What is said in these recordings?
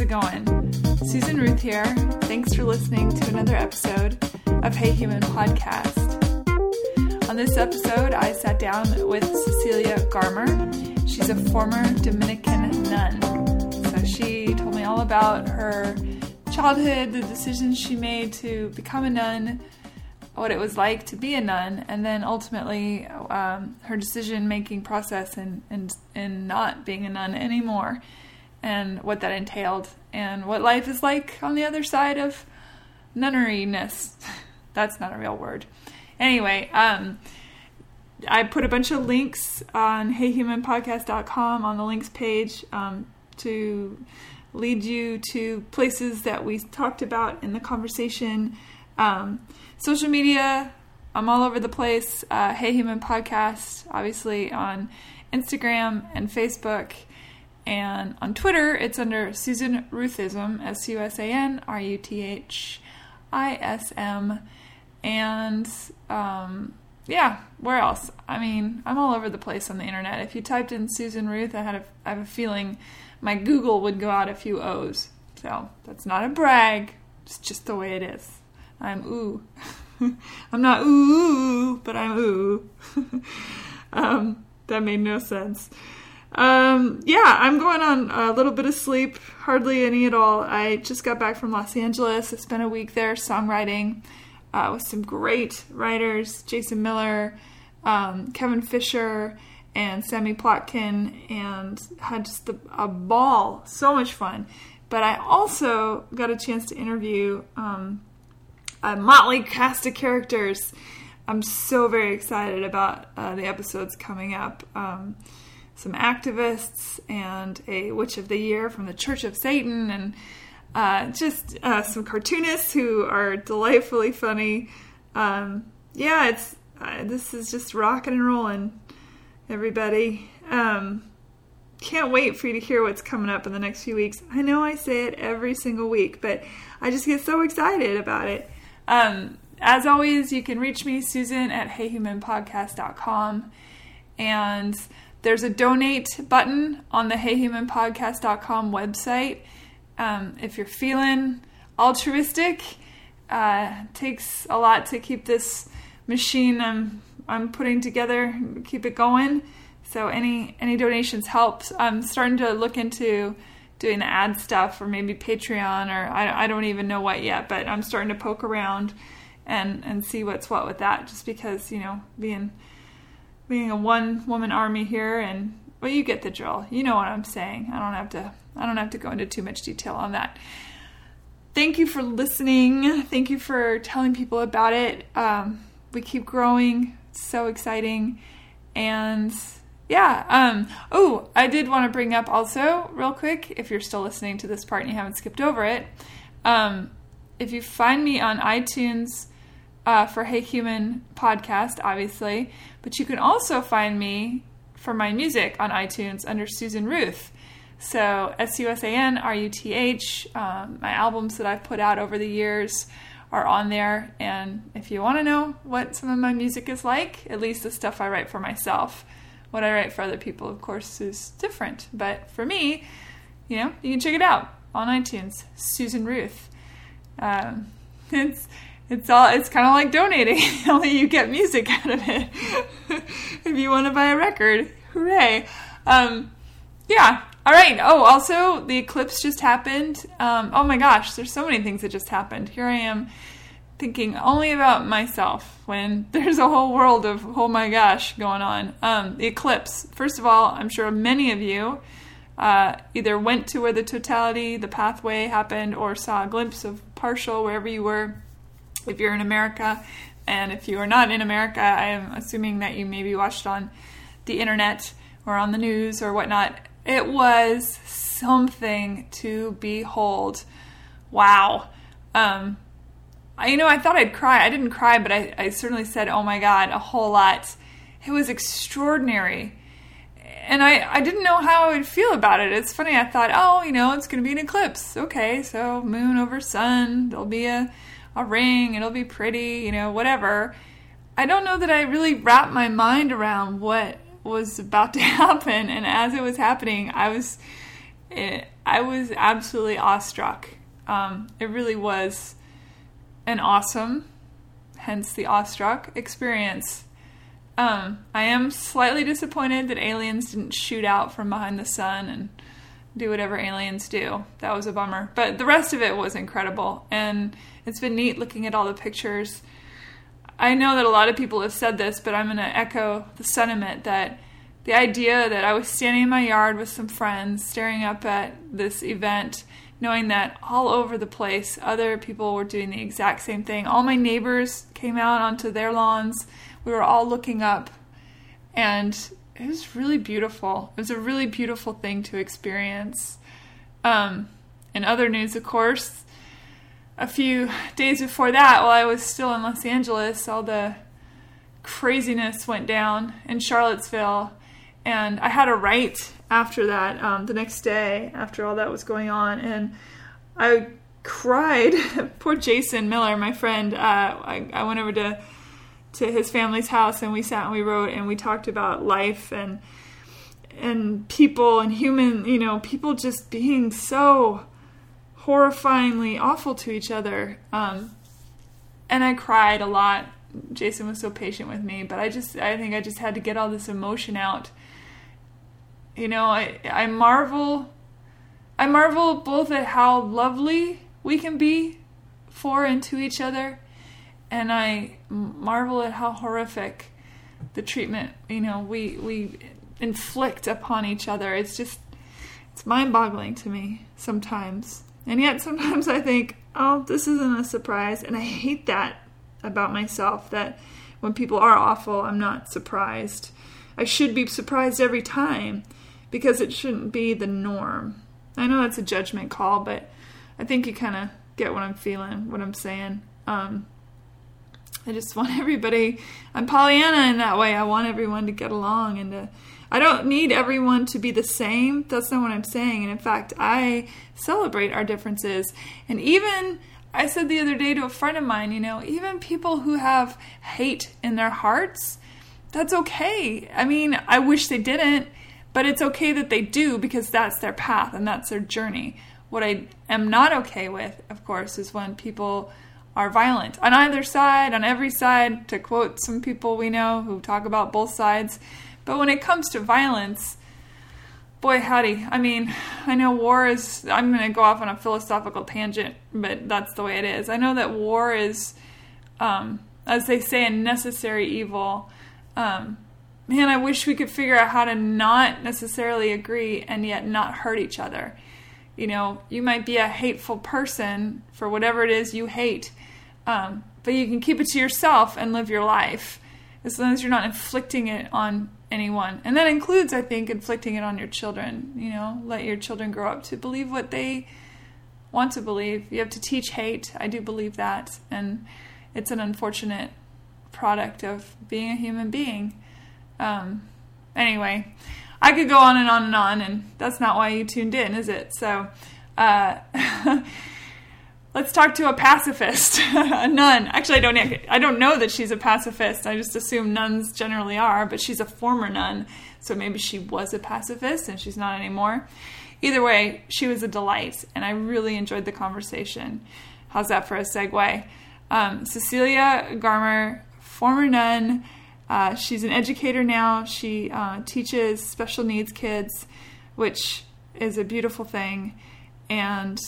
how's it going? Susan Ruth here. Thanks for listening to another episode of Hey Human Podcast. On this episode, I sat down with Cecilia Garmer. She's a former Dominican nun. So she told me all about her childhood, the decisions she made to become a nun, what it was like to be a nun, and then ultimately um, her decision making process and and and not being a nun anymore, and what that entailed, and what life is like on the other side of nunneriness. That's not a real word. Anyway, um, I put a bunch of links on heyhumanpodcast.com on the links page um, to lead you to places that we talked about in the conversation. Um, social media, I'm all over the place. Uh, hey Human Podcast, obviously on Instagram and Facebook. And on Twitter, it's under Susan Ruthism, S U S A N R U T H I S M. And um, yeah, where else? I mean, I'm all over the place on the internet. If you typed in Susan Ruth, I had a, I have a feeling my Google would go out a few O's. So that's not a brag. It's just the way it is. I'm ooh. I'm not ooh, but I'm ooh. um, that made no sense. Um, yeah, I'm going on a little bit of sleep, hardly any at all. I just got back from Los Angeles. I spent a week there songwriting uh, with some great writers Jason Miller, um, Kevin Fisher, and Sammy Plotkin, and had just a, a, ball. So much fun. But I also got a chance to interview um, a motley cast of characters. I'm so very excited about uh, the episodes coming up. Um, some activists and a witch of the year from the Church of Satan, and uh, just uh, some cartoonists who are delightfully funny. Um, yeah, it's uh, this is just rocking and rolling, everybody. Um, can't wait for you to hear what's coming up in the next few weeks. I know I say it every single week, but I just get so excited about it. Um, as always, you can reach me, Susan, at heyhumanpodcast.com. And there's a donate button on the heyhumanpodcast.com website um, if you're feeling altruistic, uh, takes a lot to keep this machine I'm I'm putting together, keep it going. So any any donations helps. I'm starting to look into doing the ad stuff or maybe Patreon or I, I don't even know what yet, but I'm starting to poke around and and see what's what with that. Just because you know being being a one woman army here and well you get the drill. You know what I'm saying. I don't have to I don't have to go into too much detail on that. Thank you for listening. Thank you for telling people about it. Um, we keep growing. It's so exciting. And yeah. Um, oh, I did want to bring up also, real quick, if you're still listening to this part and you haven't skipped over it, um, if you find me on iTunes uh, for Hey Human podcast, obviously, but you can also find me for my music on iTunes under Susan Ruth. So S U S A N R U T H. Um, my albums that I've put out over the years are on there. And if you want to know what some of my music is like, at least the stuff I write for myself, what I write for other people, of course, is different. But for me, you know, you can check it out on iTunes. Susan Ruth. Um, it's it's all it's kind of like donating only you get music out of it if you want to buy a record hooray um, yeah all right. Oh, also, the eclipse just happened. Um, oh my gosh, there's so many things that just happened. Here I am thinking only about myself when there's a whole world of oh my gosh going on. Um, the eclipse. First of all, I'm sure many of you uh, either went to where the totality, the pathway happened, or saw a glimpse of partial wherever you were. If you're in America, and if you are not in America, I am assuming that you maybe watched on the internet or on the news or whatnot it was something to behold. Wow. Um, I, you know, I thought I'd cry. I didn't cry, but I, I certainly said, oh my God, a whole lot. It was extraordinary. And I, I didn't know how I would feel about it. It's funny, I thought, oh, you know, it's going to be an eclipse. Okay, so moon over sun, there'll be a, a ring, it'll be pretty, you know, whatever. I don't know that I really wrapped my mind around what was about to happen and as it was happening i was it, I was absolutely awestruck. Um, it really was an awesome, hence the awestruck experience. Um, I am slightly disappointed that aliens didn't shoot out from behind the sun and do whatever aliens do. That was a bummer. But the rest of it was incredible. And it's been neat looking at all the pictures. I know that a lot of people have said this, but I'm going to echo the sentiment that the idea that I was standing in my yard with some friends, staring up at this event, knowing that all over the place other people were doing the exact same thing. All my neighbors came out onto their lawns. We were all looking up, and it was really beautiful. It was a really beautiful thing to experience. Um, in other news, of course, a few days before that, while I was still in Los Angeles, all the craziness went down in Charlottesville and I had a write after that um, the next day after all that was going on, and I cried. Poor Jason Miller, my friend. Uh, I, I went over to to his family's house and we sat and we wrote and we talked about life and and people and human, you know, people just being so horrifyingly awful to each other. Um, and I cried a lot. Jason was so patient with me, but I just I think I just had to get all this emotion out you know, I I marvel I marvel both at how lovely we can be for and to each other and I marvel at how horrific the treatment, you know, we we inflict upon each other. It's just it's mind-boggling to me sometimes. And yet sometimes I think, "Oh, this isn't a surprise." And I hate that about myself that when people are awful, I'm not surprised. I should be surprised every time because it shouldn't be the norm. I know that's a judgment call, but I think you kind of get what I'm feeling, what I'm saying. Um, I just want everybody. I'm Pollyanna in that way. I want everyone to get along and to. I don't need everyone to be the same. That's not what I'm saying. And in fact, I celebrate our differences. And even I said the other day to a friend of mine, you know, even people who have hate in their hearts, that's okay. I mean, I wish they didn't. But it's okay that they do because that's their path and that's their journey. What I am not okay with, of course, is when people are violent on either side, on every side, to quote some people we know who talk about both sides. But when it comes to violence, boy, howdy. I mean, I know war is, I'm going to go off on a philosophical tangent, but that's the way it is. I know that war is, um, as they say, a necessary evil. Um, man, I wish we could figure out how to not necessarily agree and yet not hurt each other. You know, you might be a hateful person for whatever it is you hate, um, but you can keep it to yourself and live your life as long as you're not inflicting it on anyone. And that includes, I think, inflicting it on your children. You know, let your children grow up to believe what they want to believe. You have to teach hate. I do believe that. And it's an unfortunate product of being a human being. Um, anyway, I could go on and on and on, and that's not why you tuned in, is it? So, uh, let's talk to a pacifist, a nun. Actually, I don't. I don't know that she's a pacifist. I just assume nuns generally are, but she's a former nun, so maybe she was a pacifist and she's not anymore. Either way, she was a delight, and I really enjoyed the conversation. How's that for a segue? Um, Cecilia Garmer, former nun uh, she's an educator now. She uh, teaches special needs kids, which is a beautiful thing. And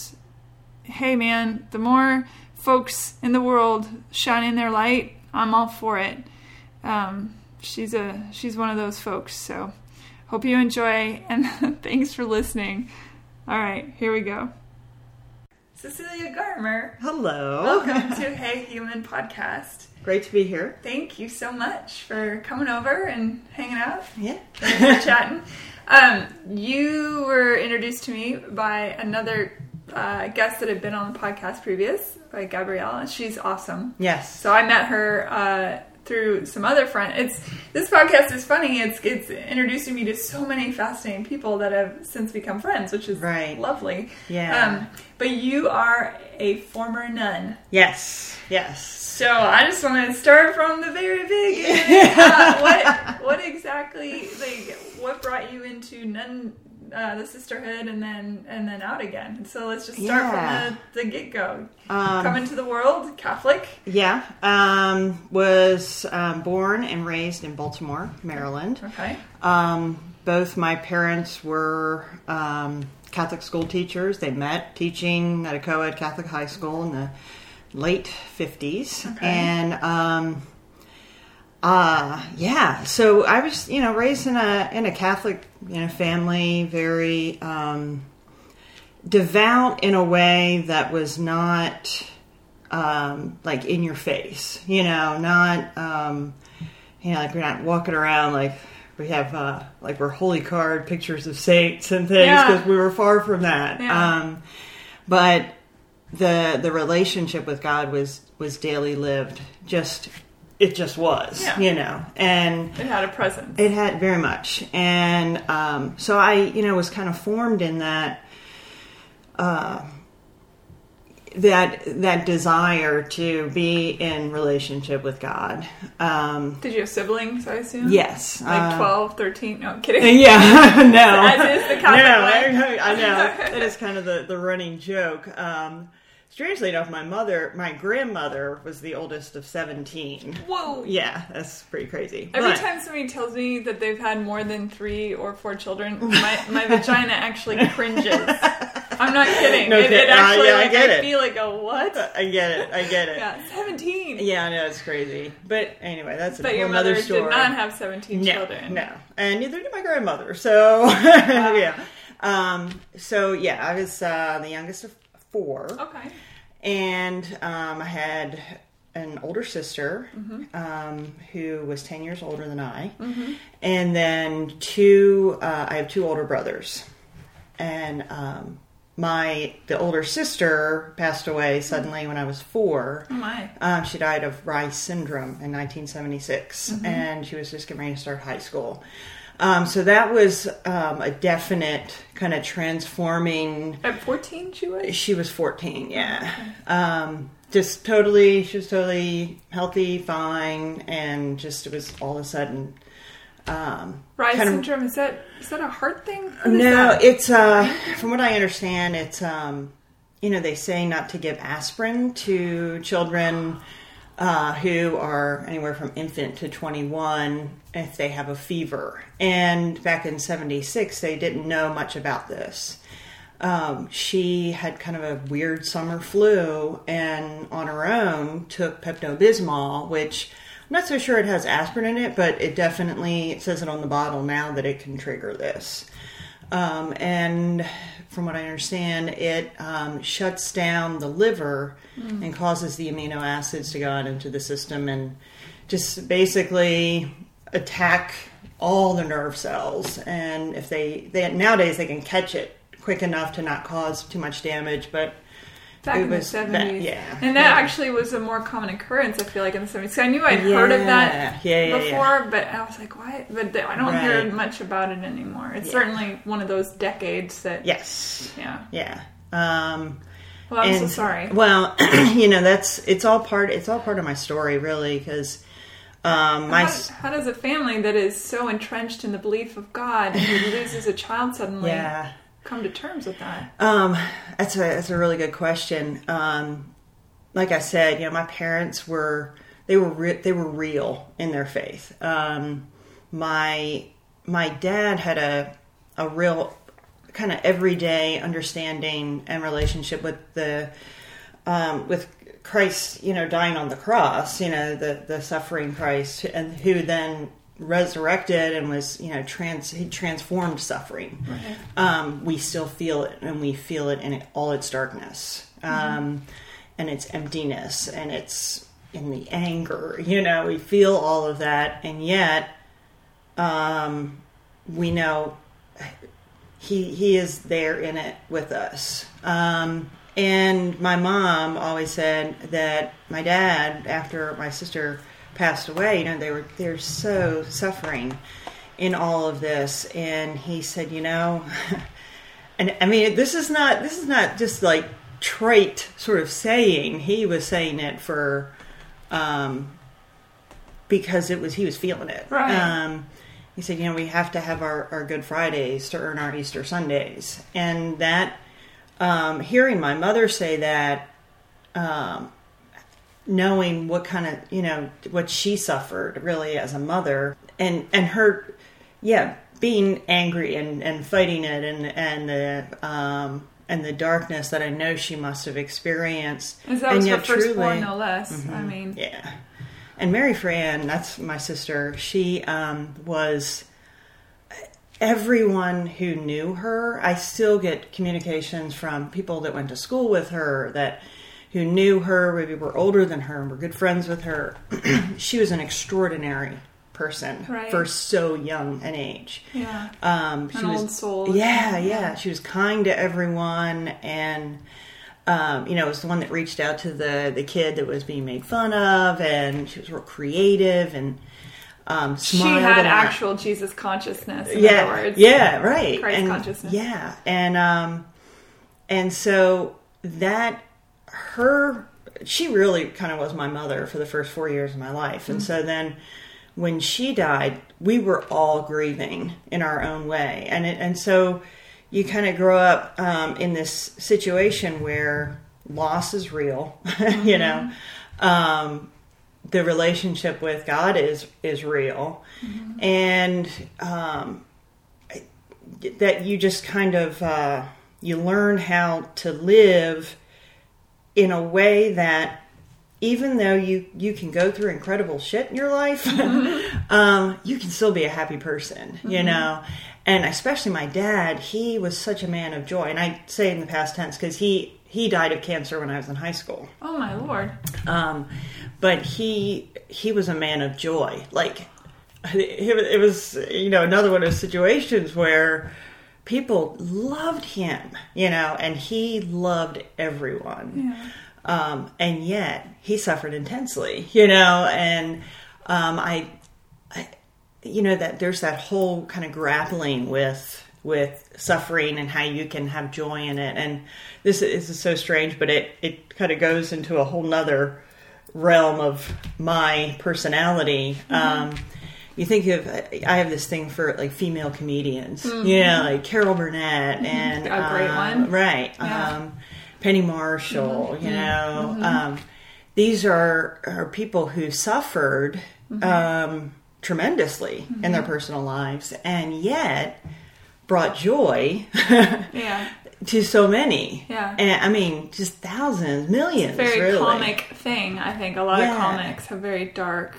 hey, man, the more folks in the world shining their light, I'm all for it. Um, she's a she's one of those folks. So hope you enjoy, and thanks for listening. All right, here we go. Cecilia Garmer. Hello. Welcome to Hey Human podcast. Great to be here. Thank you so much for coming over and hanging out. Yeah. chatting. Um, you were introduced to me by another uh, guest that had been on the podcast previous, by Gabrielle. She's awesome. Yes. So I met her uh, through some other friends. It's this podcast is funny. It's it's introducing me to so many fascinating people that have since become friends, which is right. lovely. Yeah. Um, but you are a former nun. Yes. Yes. So I just want to start from the very beginning. uh, what what exactly like what brought you into nun uh, the sisterhood and then and then out again. So let's just start Yeah. from the, the get go. Um, Come into the world Catholic. Yeah. Um, was um, born and raised in Baltimore, Maryland. Okay. Um, both my parents were um, Catholic school teachers. They met teaching at a co ed Catholic high school in the late 50s. Okay. And um, uh, yeah, so I was, you know, raised in a in a Catholic, you know, family, very um, devout in a way that was not um, like in your face, you know, not um, you know, like we're not walking around like we have uh, like we're holy card pictures of saints and things Yeah. because we were far from that. Yeah. Um, but the the relationship with God was was daily lived. Just it just was, Yeah. you know, and It had a presence. it had very much, and um, so I, you know, was kind of formed in that, uh, that that desire to be in relationship with God. Um, Did you have siblings? I assume. yes, Like uh, 12, 13? No, I'm kidding. Yeah, no, As is the Catholic no. I, I know that is kind of the the running joke. Um, strangely enough, my mother, my grandmother, was the oldest of seventeen. Whoa. Yeah, that's pretty crazy. Every But- time somebody tells me that they've had more than three or four children, my, my vagina actually cringes. I'm not kidding. No it, it uh, actually, yeah, I like, get it. feel like a what? I get it. I get it. Yeah, 17. Yeah, I know it's crazy, but anyway, that's a But whole your mother story. did not have 17 no, children. no, and neither did my grandmother. So yeah, um, so yeah, I was uh, the youngest of four, Okay. and um, I had an older sister Mm-hmm. um, who was ten years older than I, and then two. Uh, I have two older brothers, and um, my the older sister passed away suddenly when I was four. Oh my. Um, she died of Reye's syndrome in 1976, and she was just getting ready to start high school. Um, so that was um, a definite kind of transforming. At 14, she was? She was 14, yeah. Um, just totally, she was totally healthy, fine, and just it was all of a sudden. Um, Reye kind of- syndrome, is that is that a heart thing? What no, it's uh, from what I understand, it's um, you know, they say not to give aspirin to children uh, who are anywhere from infant to 21 if they have a fever. And back in 76, they didn't know much about this. Um, she had kind of a weird summer flu and on her own took Pepto Bismol, which I'm not so sure it has aspirin in it, but it definitely it says it on the bottle now that it can trigger this. Um, and from what I understand, it um, shuts down the liver and causes the amino acids to go out into the system and just basically attack all the nerve cells. And if they, they nowadays they can catch it quick enough to not cause too much damage, but Back it in the was 70s. ba- yeah. And that Yeah. actually was a more common occurrence, I feel like, in the 70s. I knew I'd heard of that Yeah, yeah, yeah, before, but I was like, what? But I don't hear much about it anymore. It's Yeah. certainly one of those decades that, yes, yeah. yeah. Um, Well, I'm so and- sorry. Well, you know that's it's all part it's all part of my story really because um, my How, how does a family that is so entrenched in the belief of God and who loses a child suddenly yeah come to terms with that? um, that's a that's a really good question. Um, like I said, you know, my parents were they were re- they were real in their faith. Um, my my dad had a a real kind of everyday understanding and relationship with the um, with Christ, you know, dying on the cross, you know, the the suffering Christ, and who then resurrected and was, you know, trans he transformed suffering. Um, we still feel it, and we feel it in all its darkness, um, and its emptiness, and its in the anger. You know, we feel all of that, and yet, um, we know he he is there in it with us. Um, and my mom always said that my dad, after my sister passed away, you know, they were they're so suffering in all of this, and he said, you know, and I mean, this is not this is not just like trite sort of saying. He was saying it for um, because it was he was feeling it. Right. Um, he said, you know, we have to have our, our Good Fridays to earn our Easter Sundays. And that, um, hearing my mother say that, um, knowing what kind of, you know, what she suffered really as a mother and, and her, yeah, being angry and, and fighting it and, and the, um, and the darkness that I know she must have experienced. As that and was her firstborn, truly- no less. I mean, yeah. And Mary Fran, that's my sister, she um, was everyone who knew her. I still get communications from people that went to school with her that who knew her, maybe were older than her and were good friends with her. she was an extraordinary person Right. for so young an age. yeah. Um, she An was, old soul. Yeah, yeah. She was kind to everyone, and um, you know, it was the one that reached out to the the kid that was being made fun of, and she was real creative and um, She had actual Jesus consciousness, in yeah, other words. yeah, right, Christ and, consciousness. Yeah, and um, and so that her she really kind of was my mother for the first four years of my life, and so then when she died, we were all grieving in our own way, and it, and so you kind of grow up um, in this situation where loss is real, you know. Um, the relationship with God is is real, and um, that you just kind of uh, you learn how to live in a way that even though you you can go through incredible shit in your life, um, you can still be a happy person, you know. And especially my dad, he was such a man of joy, and I say in the past tense because he he died of cancer when I was in high school. Oh my lord. Um, but he he was a man of joy. Like it, was- you know, another one of those situations where people loved him, you know, and he loved everyone. Yeah. Um, and yet he suffered intensely, you know, and um, I, I, you know, that there's that whole kind of grappling with with suffering and how you can have joy in it. And this is, this is so strange, but it it kind of goes into a whole nother realm of my personality. Um, you think of I have this thing for like female comedians, you know, like Carol Burnett and A great um, one. right? Yeah. Um, Penny Marshall, you know, um, these are are people who suffered um, tremendously in their personal lives, and yet brought joy Yeah. to so many. Yeah. and I mean, just thousands, millions. Very really. comic thing. I think a lot Yeah. of comics have very dark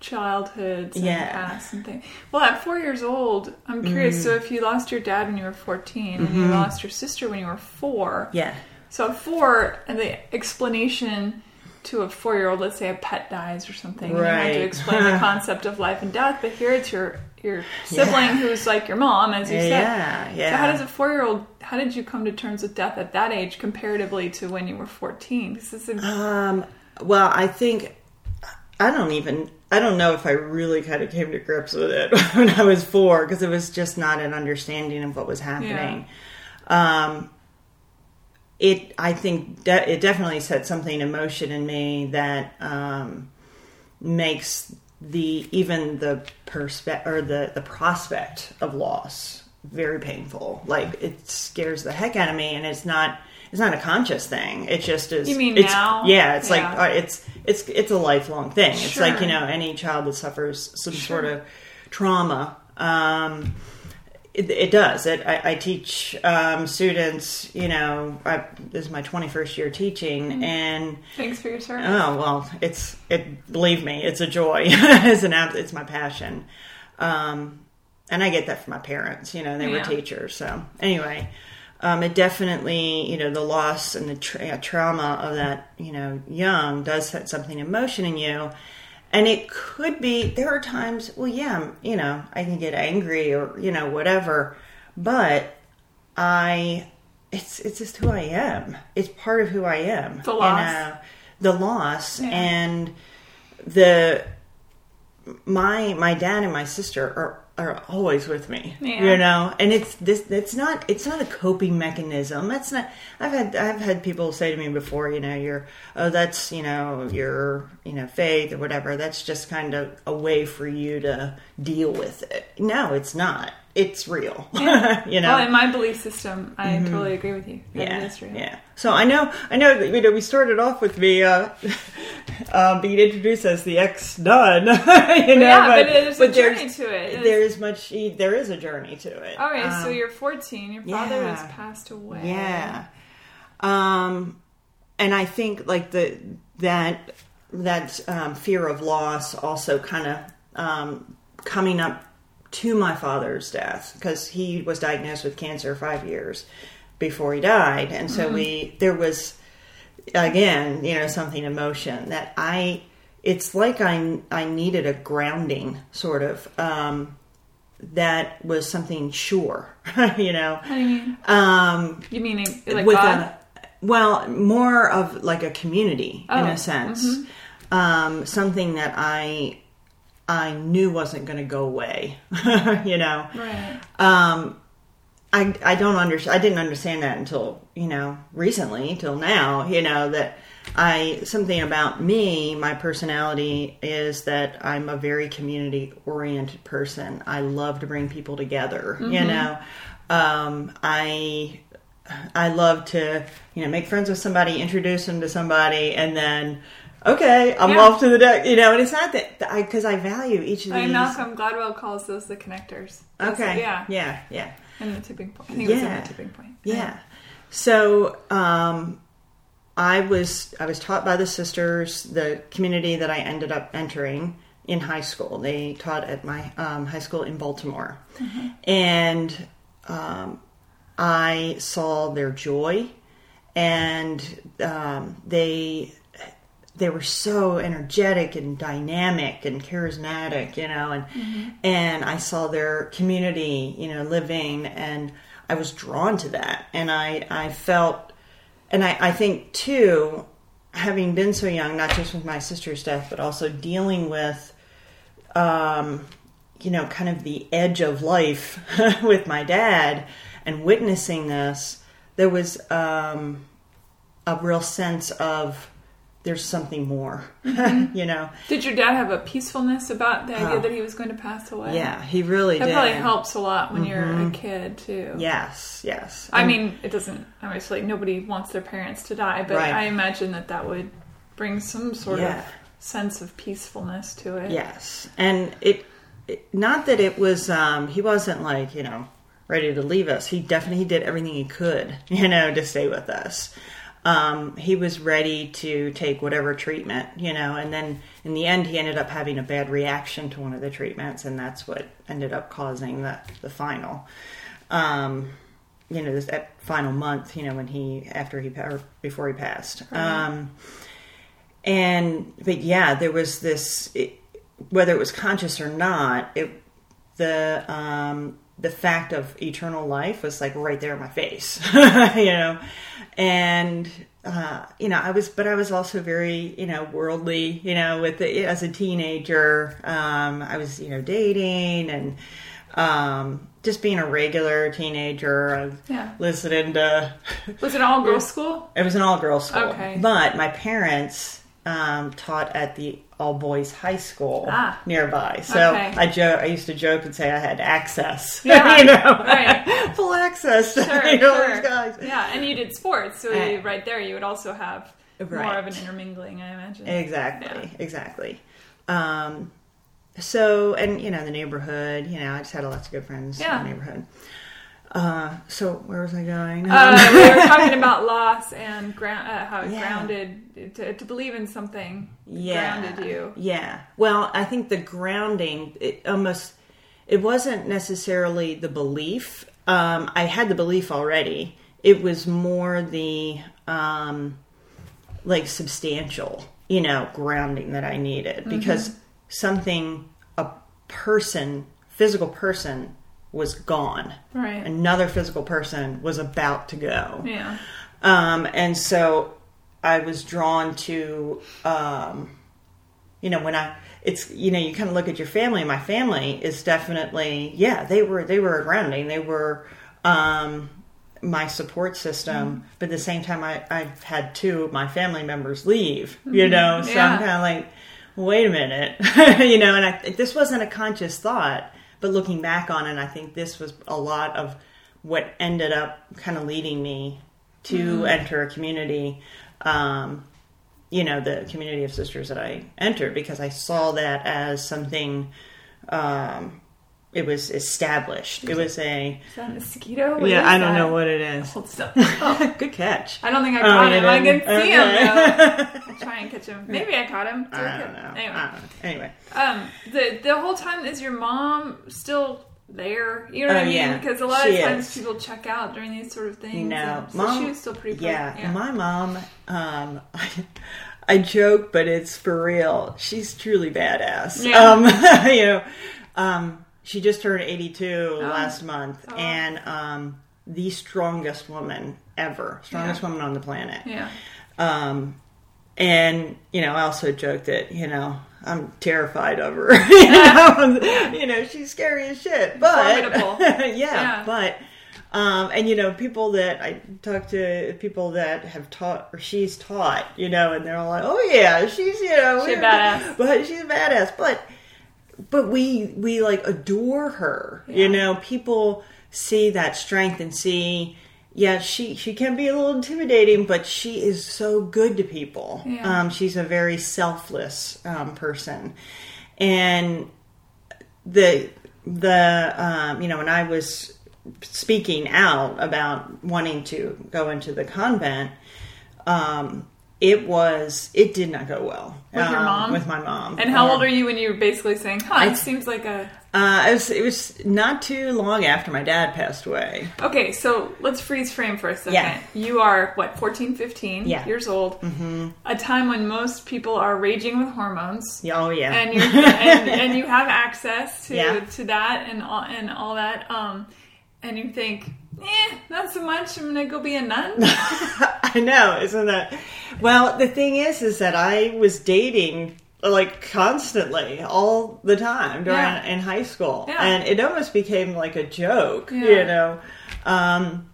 childhoods and Yeah. pasts and things. Well, at four years old, I'm curious. Mm-hmm. So, if you lost your dad when you were 14 and you lost your sister when you were four, Yeah, so at four, and the explanation to a four-year-old, let's say a pet dies or something, you have to explain the concept of life and death. But here it's your your sibling Yeah. who's like your mom, as you said. yeah, yeah. So how does a four-year-old? How did you come to terms with death at that age, comparatively to when you were fourteen? This is a, Um, well, I think I don't even I don't know if I really kind of came to grips with it when I was four because it was just not an understanding of what was happening. Um, it I think de- it definitely set something in motion in me that um, makes the even the perspe- or the the prospect of loss very painful. Like it scares the heck out of me, and it's not it's not a conscious thing. It just is. You mean it's, now? Yeah, it's Yeah. like uh, it's it's it's a lifelong thing. It's like you know any child that suffers some Sure. sort of trauma. Um, it, it does. It, I, I teach um, students. You know, I, this is my twenty first year teaching, Mm-hmm. and thanks for your service. Oh well, it's it. Believe me, it's a joy. it's an it's my passion, um, and I get that from my parents. You know, they were teachers. So anyway, um, it definitely you know the loss and the tra- trauma of that you know young does set something in motion in you, and it could be there are times. Well, yeah, you know, I can get angry or you know whatever, but I. It's it's just who I am. It's part of who I am. The loss. And, uh, the loss Yeah. and the my my dad and my sister are are always with me. Yeah. You know, and it's this. It's not. It's not a coping mechanism. That's not. I've had. I've had people say to me before. You know, you're. Oh, that's you know your you know faith or whatever. That's just kind of a way for you to deal with it. No, it's not. It's real. you know. Well, in my belief system, I totally agree with you. That yeah, it yeah. So I know, I know that you know we started off with the uh, uh, being introduced as the ex nun. you know, yeah, but there's a journey there's- to it. It's- There is much. There is a journey to it. Okay, so Um, you're 14. Your father yeah. has passed away. yeah. Um, and I think like the that that um, fear of loss also kind of um, coming up to my father's death because he was diagnosed with cancer five years before he died, and so we there was again you know something emotion that I it's like I I needed a grounding sort of um, that was something sure you know? What do you mean? um, You mean like with God? a well more of like a community in Oh, a sense um, something that i i knew wasn't going to go away you know right. um, I, I don't understand. I didn't understand that until you know recently, till now. You know that I something about me, my personality is that I'm a very community oriented person. I love to bring people together. You know, um, I I love to you know make friends with somebody, introduce them to somebody, and then okay, I'm Yeah. off to the deck. You know, and it's not that because I, value each of I mean, these. Malcolm Gladwell calls those the connectors. That's- Okay. Yeah. Yeah. Yeah. And the tipping point. I think it was in Yeah. the tipping point. Yeah. So um, I was I was taught by the sisters, the community that I ended up entering in high school. They taught at my um, high school in Baltimore, and um, I saw their joy, and um, they they were so energetic and dynamic and charismatic, you know, and and I saw their community, you know, living, and I was drawn to that, and I I felt, and I I think too, having been so young, not just with my sister's death, but also dealing with, um, you know, kind of the edge of life with my dad, and witnessing this, there was um, a real sense of there's something more, you know. Did your dad have a peacefulness about the idea that he was going to pass away? Yeah, he really That did. probably helps a lot when you're a kid, too. Yes, yes. I And- mean, it doesn't, obviously, nobody wants their parents to die, but Right. I imagine that that would bring some sort Yeah. of sense of peacefulness to it. Yes, and it, it not that it was um, he wasn't like you know ready to leave us. He definitely did everything he could, you know, to stay with us. Um, he was ready to take whatever treatment, you know, and then in the end, he ended up having a bad reaction to one of the treatments, and that's what ended up causing the the final. Um, you know, this that final month, you know, when he after he or before he passed. Um, and but yeah, there was this it, whether it was conscious or not, it the um, the fact of eternal life was like right there in my face, you know, and uh, you know I was, but I was also very you know worldly, you know, with the, as a teenager, um, I was you know dating and um, just being a regular teenager, was Yeah. listening to. Was it all girls' school? It was an all girls school. Okay. But my parents um, taught at the all boys high school Ah. nearby. So Okay. I I used to joke and say I had access. Yeah, you know, right. full access. to, Sure, you know, sure. these guys. Yeah, and you did sports, so Right. you, right there you would also have more of an intermingling, I imagine. Exactly. Yeah. Exactly. Um, so and you know the neighborhood. You know, I just had lots of good friends Yeah. in the neighborhood. Uh, so where was I going? Uh, we were talking about loss and ground, uh, how it Yeah. grounded to, to believe in something yeah. grounded you. Yeah. Well, I think the grounding, it almost, it wasn't necessarily the belief. Um, I had the belief already. It was more the, um, like substantial, you know, grounding that I needed because something, a person, physical person was gone. Right. Another physical person was about to go. Yeah. Um, and so I was drawn to, um, you know, when I, it's, you know, you kind of look at your family. My family is definitely, yeah, they were, they were grounding. They were, um, my support system, but at the same time, I, I've had two of my family members leave, you know, so Yeah. I'm kind of like, wait a minute, you know, and I, this wasn't a conscious thought, but looking back on it, I think this was a lot of what ended up kind of leading me to enter a community, um, you know, the community of sisters that I entered because I saw that as something, um, it was established. It was a, Is that a mosquito? What yeah, I don't that? know what it is. Hold still. Oh, Good catch. I don't think I Oh, caught him. I can didn't? see him Okay. though. I'll try and catch him. Maybe I caught him. I don't know. Anyway, I don't know. Anyway. um, the the whole time is your mom still there? You know what Oh, I mean? yeah. Because a lot She of times is. people check out during these sort of things. No, so mom. she was still pretty. yeah, yeah. my mom. Um, I, I joke, but it's for real. She's truly badass. Yeah. Um, you know, um, she just turned eighty-two last month, Oh. and um, the strongest woman ever, strongest Yeah. woman on the planet. yeah. Um, and you know, I also joke that you know I'm terrified of her. you, know? you know, she's scary as shit. But yeah, Yeah. but um, and you know, people that I talk to, people that have taught or she's taught, you know, and they're all like, "Oh yeah, she's you know, She's a badass. but she's a badass." But but we we like adore her. Yeah. You know, people see that strength and see. Yeah, she she can be a little intimidating, but she is so good to people. Yeah. Um, she's a very selfless um, person, and the the um, you know when I was speaking out about wanting to go into the convent, um, it was it did not go well With your um, mom? With my mom. And how Um, old are you when you were basically saying, "Huh, I- it seems like a." Uh, it was it was not too long after my dad passed away. Okay, so let's freeze frame for a second. Yeah. You are, what, 14, 15 Yeah. years old. Mm-hmm. A time when most people are raging with hormones. Oh yeah, And, you're, and, and you have access to, Yeah. to that and all, and all that. Um, and you think, eh, not so much. I'm going to go be a nun. I know, isn't that? Well, the thing is, is that I was dating like constantly all the time during Yeah. in high school, Yeah. and it almost became like a joke, Yeah. you know. Um,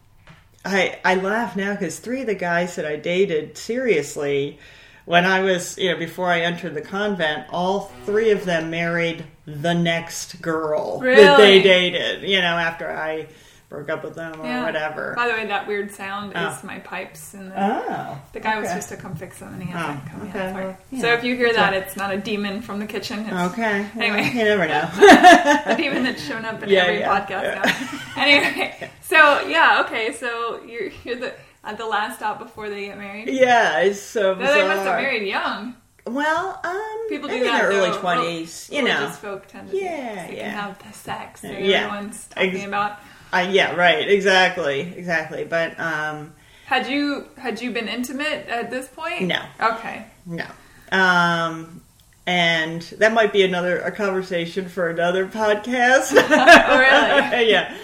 I I laugh now because three of the guys that I dated seriously. When I was, you know, before I entered the convent, all three of them married the next girl that they dated, you know, after I broke up with them or Yeah. whatever. By the way, that weird sound Oh. is my pipes. And the, Oh. the guy was supposed to come fix them, and he Oh, hasn't come okay, yet. Well, yeah. So if you hear that, it's not a demon from the kitchen. It's Okay. Well, Anyway. you never know. a demon that's shown up in Yeah, every podcast now. anyway, so yeah, okay, so you're you're the at the last stop before they get married. yeah, it's so bizarre. they must have married young. Well, um, People do maybe that in their early twenties. You know, religious folk tend to Yeah, yeah. can have the sex that Yeah. everyone's talking Ex- about. I, yeah, right, exactly, exactly. But um, Had you had you been intimate at this point? No. Okay. no, um, and that might be another a conversation for another podcast. Oh really? yeah.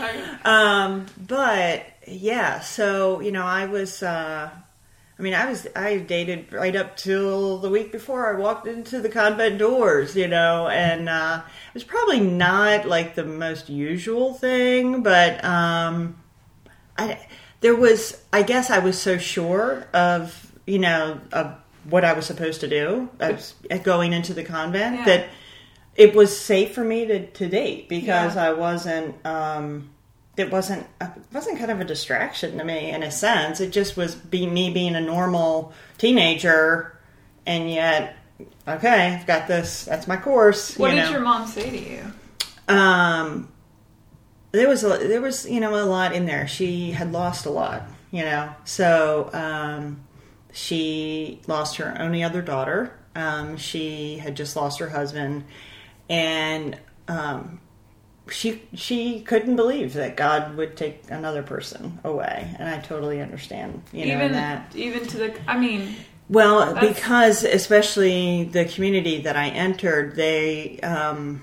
Um, but yeah, so you know, I was. Uh, I mean, I was I dated right up till the week before I walked into the convent doors, you know, and uh, it was probably not like the most usual thing, but um, I there was I guess I was so sure of you know of what I was supposed to do of going into the convent Yeah. that it was safe for me to, to date because Yeah. I wasn't um, it wasn't it wasn't kind of a distraction to me in a sense. It just was be me being a normal teenager, and yet okay, I've got this. That's my course. What you did know. your mom say to you? Um, there was a, there was you know a lot in there. She had lost a lot, you know. So um, she lost her only other daughter. Um, she had just lost her husband, and um, she she couldn't believe that God would take another person away. And I totally understand, you know, even that. even to the I mean, Well, That's- because especially the community that I entered, they, um,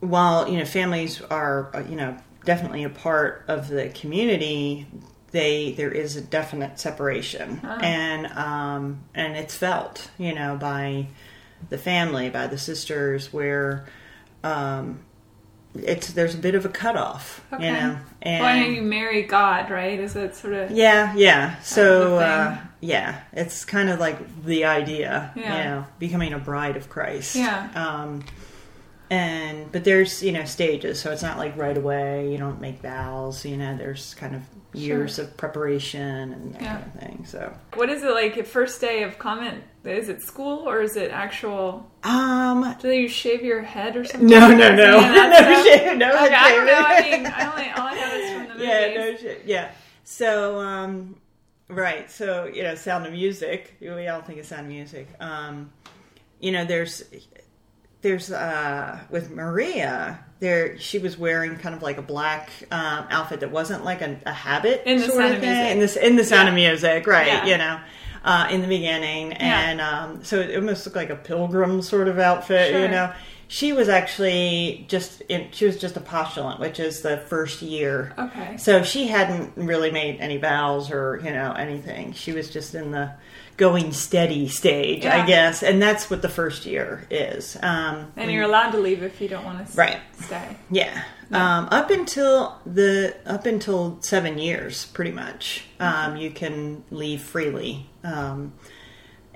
while you know families are uh, you know definitely a part of the community, they there is a definite separation, Ah. and um, and it's felt you know by the family, by the sisters, where um, it's there's a bit of a cutoff, Okay. you know. And Why don't you marry God, right? Is it sort of yeah, yeah. So uh, yeah, it's kind of like the idea, Yeah. you know, becoming a bride of Christ. Yeah. Um, and but there's you know stages, so it's not like right away. You don't make vows. You know, there's kind of years of preparation and that Yeah. kind of thing. So what is it like at first day of comment? Is it school or is it actual? um, Do you shave your head or something? no, no, no, Any no, stuff? no, Okay, I don't know. I shaving. mean, I only all I have is from the movies. yeah, no shit. Yeah. So, um, right. So, you know, Sound of Music. We all think of Sound of Music. Um, you know, there's, there's, uh, with Maria, there, she was wearing kind of like a black, um, outfit that wasn't like a, a habit. In the sort Sound of thing. Music. In this, in the Sound of Music, right. Yeah. You know. Uh, in the beginning, and um, so it almost looked like a pilgrim sort of outfit, you know. She was actually just in, she was just a postulant, which is the first year Okay. so she hadn't really made any vows or, you know, anything. She was just in the going steady stage, Yeah. I guess. And that's what the first year is. Um, And you're allowed to leave if you don't want to Right. stay. yeah. Um, up until the up until seven years, pretty much, um, you can leave freely. Um,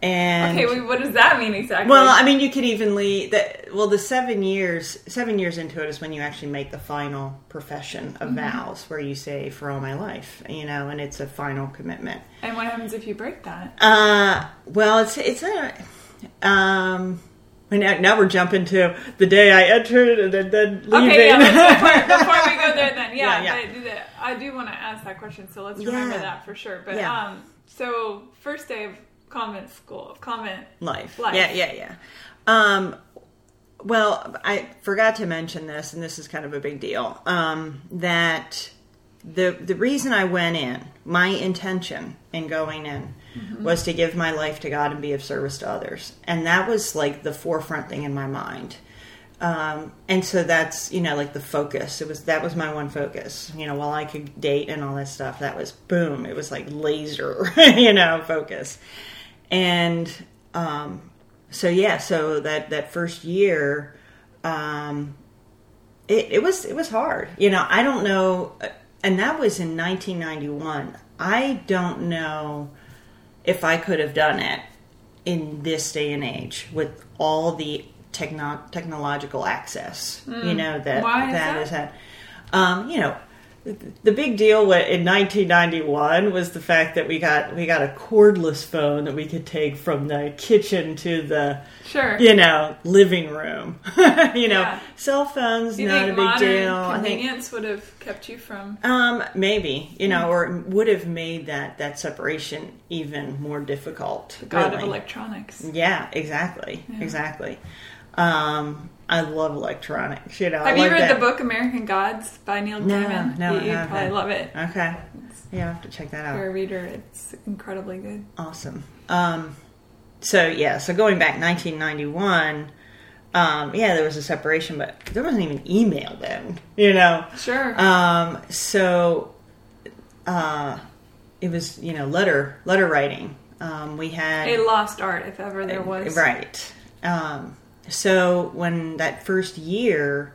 and Okay, wait, what does that mean exactly? well, I mean, you could even leave. The, well, the seven years, seven years into it is when you actually make the final profession of vows, where you say "for all my life," you know, and it's a final commitment. and what happens if you break that? Uh, well, it's it's a um. Now, now we're jumping to the day I entered and then, then leaving. Okay, yeah, before, before we go there, then yeah, Yeah, yeah. The, I do want to ask that question, so let's remember that for sure. But um, so first day of convent school, convent. life. Life. Yeah, yeah, yeah. Um, well, I forgot to mention this, and this is kind of a big deal. Um, that the the reason I went in, my intention in going in, was to give my life to God and be of service to others, and that was like the forefront thing in my mind. Um, and so that's you know like the focus. It was that was my one focus. You know, while I could date and all that stuff, that was boom. It was like laser, you know, focus. And um, so yeah, so that that first year, um, it, it was it was hard. You know, I don't know, and that was in 1991. I don't know if I could have done it in this day and age with all the techno- technological access. You know that Hmm. Why is that that? is had. Um, you know, the big deal in 1991 was the fact that we got we got a cordless phone that we could take from the kitchen to the Sure. you know living room. you know, Yeah. cell phones you not a big deal. I think convenience would have kept you from? um, maybe you know, or would have made that that separation even more difficult. God of electronics. Yeah, exactly, exactly. Um, I love electronics. You know, I Have you like read that. the book American Gods by Neil No, Gaiman? no, you, I haven't. probably love it. Okay, yeah, I have to check that out. a reader, it's incredibly good. Awesome. Um, so yeah, so going back 1991. Um, yeah, there was a separation, but there wasn't even email then. You know, Sure. Um, so uh, it was, you know, letter letter writing. Um, we had a lost art, if ever there was. right. Um, so when that first year,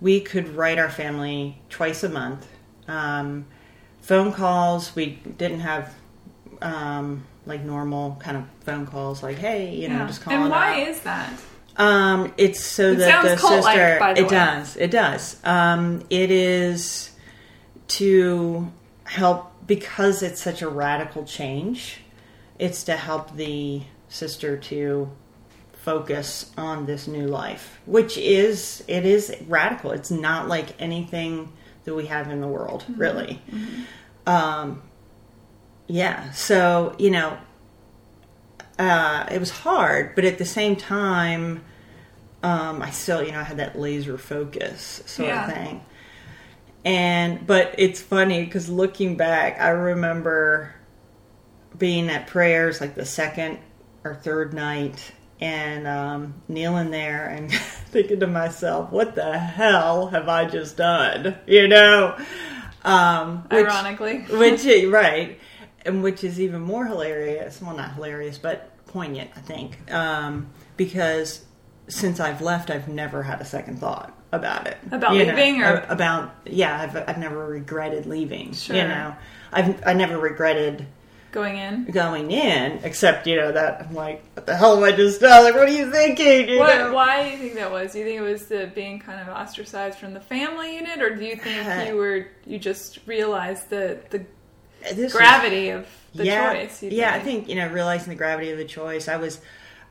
we could write our family twice a month. Um, phone calls. We didn't have um, like normal kind of phone calls, like "Hey, you know, Yeah. just calling." And why is that? Um, it's so It that the sister. by the it way. does. It does. Um, it is to help because it's such a radical change. It's to help the sister to focus on this new life, which is it is radical. It's not like anything that we have in the world, Mm-hmm. really. Um, yeah. So you know, uh, it was hard, but at the same time, um, I still, you know, I had that laser focus sort Yeah. of thing. And, but it's funny because looking back, I remember being at prayers like the second or third night and um, kneeling there and thinking to myself, what the hell have I just done? You know? Um, which- Ironically. which right and which is even more hilarious well not hilarious but poignant. I think um, because since I've left, I've never had a second thought about it. About You know, leaving or- about yeah, I've I've never regretted leaving. Sure. You know, I've I never regretted Going in. going in, except you know that I'm like, what the hell am I just done? Like, what are you thinking? You What, why do you think that was? Do you think it was the being kind of ostracized from the family unit, or do you think Uh, you were you just realized the the This was- gravity of the yeah, choice? you Yeah, I think? think you know realizing the gravity of the choice. I was,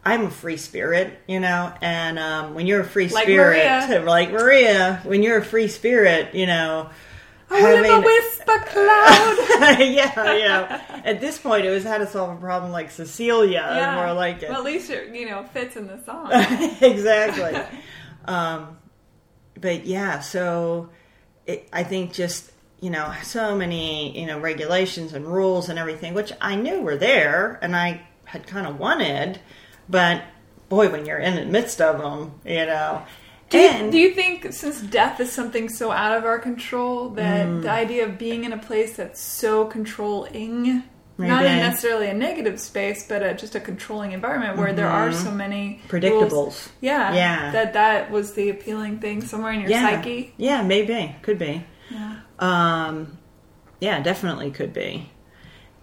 I'm a free spirit, you know, and um, when you're a free Like spirit, Maria. like Maria, when you're a free spirit, you know, I live a whisper cloud. yeah, yeah. At this point, it was how to solve a problem like Cecilia, yeah, more like it. Well, at least it you know fits in the song. exactly. um, but yeah, so it, I think just you know so many you know regulations and rules and everything, which I knew were there and I had kind of wanted, but boy, when you're in the midst of them, you know. Do you, and do you think since death is something so out of our control that Mm. the idea of being in a place that's so controlling not in necessarily a negative space but a, just a controlling environment where there are so many Mm-hmm. predictables. rules. yeah Yeah. that that was the appealing thing somewhere in your yeah, psyche yeah, maybe could be. yeah Um, yeah, definitely could be.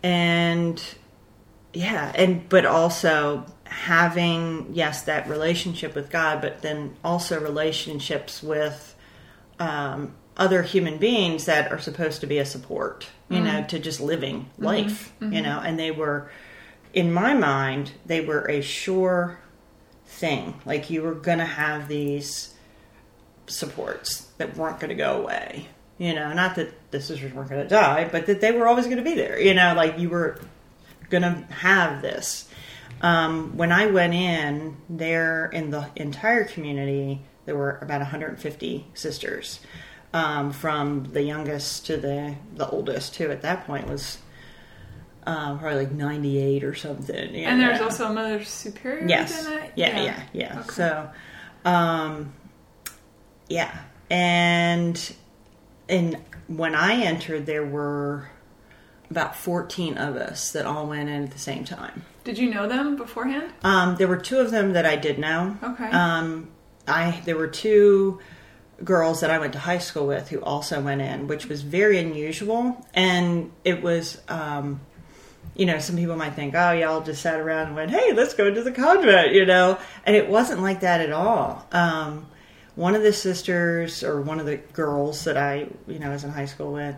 And yeah, and but also having yes that relationship with God, but then also relationships with um, other human beings that are supposed to be a support, you know, mm-hmm. to just living mm-hmm. life, you mm-hmm. know, and they were in my mind they were a sure thing. Like you were going to have these supports that weren't going to go away. You know, not that the sisters weren't going to die, but that they were always going to be there. You know, like you were going to have this. Um, when I went in there in the entire community, there were about 150 sisters, um, from the youngest to the the oldest. Too at that point was um, probably like 98 or something. you and there's know. also a mother superior Yes. it Yeah, yeah, yeah. Okay. So, um, yeah, and and when I entered, there were about fourteen of us that all went in at the same time. Did you know them beforehand Um, there were two of them that I did know. Okay. Um, I there were two girls that I went to high school with who also went in, which was very unusual, and it was. Um, you know, some people might think, oh, y'all just sat around and went, hey, let's go to the convent, you know, and it wasn't like that at all. Um, one of the sisters or one of the girls that I, you know, was in high school with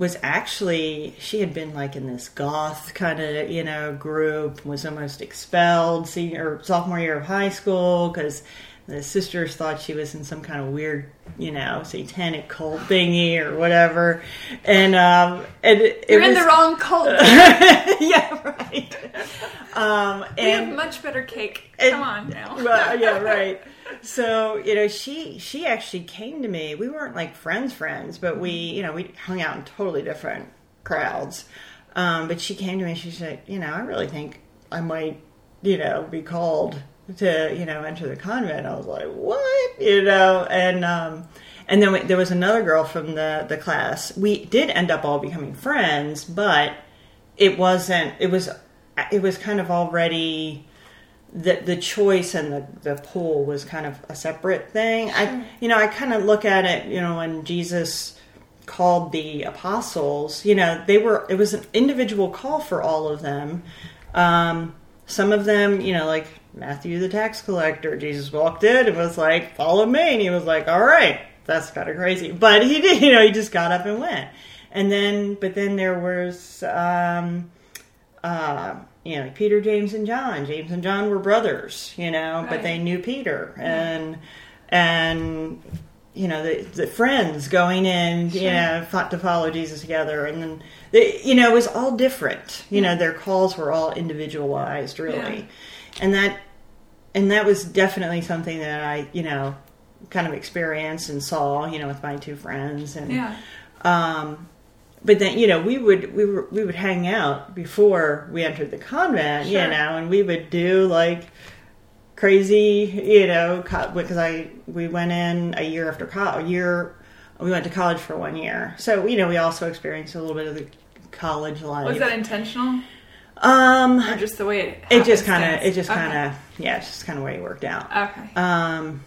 was actually, she had been like in this goth kind of, you know, group, was almost expelled senior sophomore year of high school because the sisters thought she was in some kind of weird, you know, satanic cult thingy or whatever. And, um, and it, it you're in was, the wrong cult yeah, right. Um, we have and much better cake and- come on now well, yeah, right. So you know, she she actually came to me. We weren't like friends, friends, but we you know we hung out in totally different crowds. Um, but she came to me. And she said, you know, I really think I might, you know, be called to you know enter the convent. I was like, what, you know, and. um and then we, there was another girl from the, the class. We did end up all becoming friends, but it wasn't. It was it was kind of already the the choice and the the pull was kind of a separate thing. I you know I kind of look at it. You know when Jesus called the apostles, you know they were it was an individual call for all of them. Um, some of them, you know, like Matthew the tax collector, Jesus walked in and was like, "Follow me," and he was like, "All right." That's kind of crazy, but he did. You know, he just got up and went. And then, but then there was. Um, uh, you know, like Peter, James, and John. James and John were brothers, you know, but they knew Peter, and and you know the, the friends going in, you know, fought to follow Jesus together, and then they, you know it was all different. You know, their calls were all individualized, really, Yeah. and that and that was definitely something that I, you know, kind of experienced and saw, you know, with my two friends, and yeah. um, but then you know we would we were we would hang out before we entered the convent, Sure. you know, and we would do like crazy, you know, because I we went in a year after college. A year we went to college for one year, so you know we also experienced a little bit of the college life. was that intentional Um, or just the way it? it just kind of, it just kind of, yeah, it's just kind of way it worked out. Okay. Um,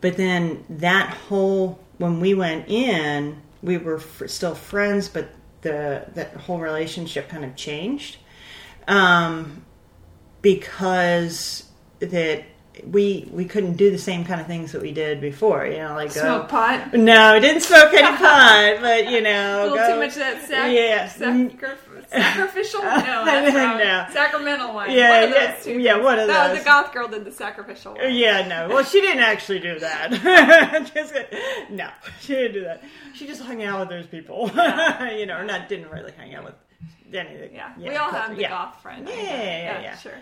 but then that whole when we went in, we were f- still friends, but the that whole relationship kind of changed. Um, because that we we couldn't do the same kind of things that we did before. You know, like Smoke go. pot. No, we didn't smoke any pot, but you know, A little go, too much of that sac- Yeah. sacri- sacrificial? No, that's wrong. No. Sacramental one. Yeah, one of yeah, those two yeah, one of no, those. the goth girl did the sacrificial one. Yeah, no. Well, she didn't actually do that. just, no, she didn't do that. She just hung out with those people. you know, or not didn't really hang out with any. Yeah, we all have the yeah. goth friend. I Yeah, yeah, yeah. Sure.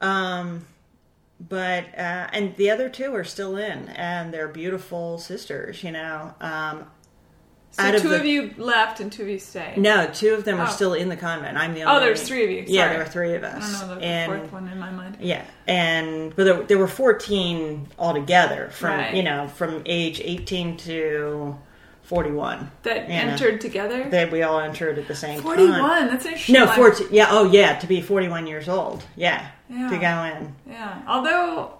Um, but uh, and the other two are still in, and they're beautiful sisters. You know, um, So Out of two the- of you left and two of you stayed. no, two of them are Oh. still in the convent. I'm the only. Oh, there's three of you. Yeah, there were three of I us. don't know the, and fourth one in my mind. Yeah, and but there, there were fourteen altogether from Right. you know from age eighteen to forty one. That Yeah. entered together. That we all entered at the same time. Forty-one. That's interesting. No, Like- fourteen. Yeah. Oh, yeah. To be forty one years old. Yeah. Yeah. To go in. Yeah. Although,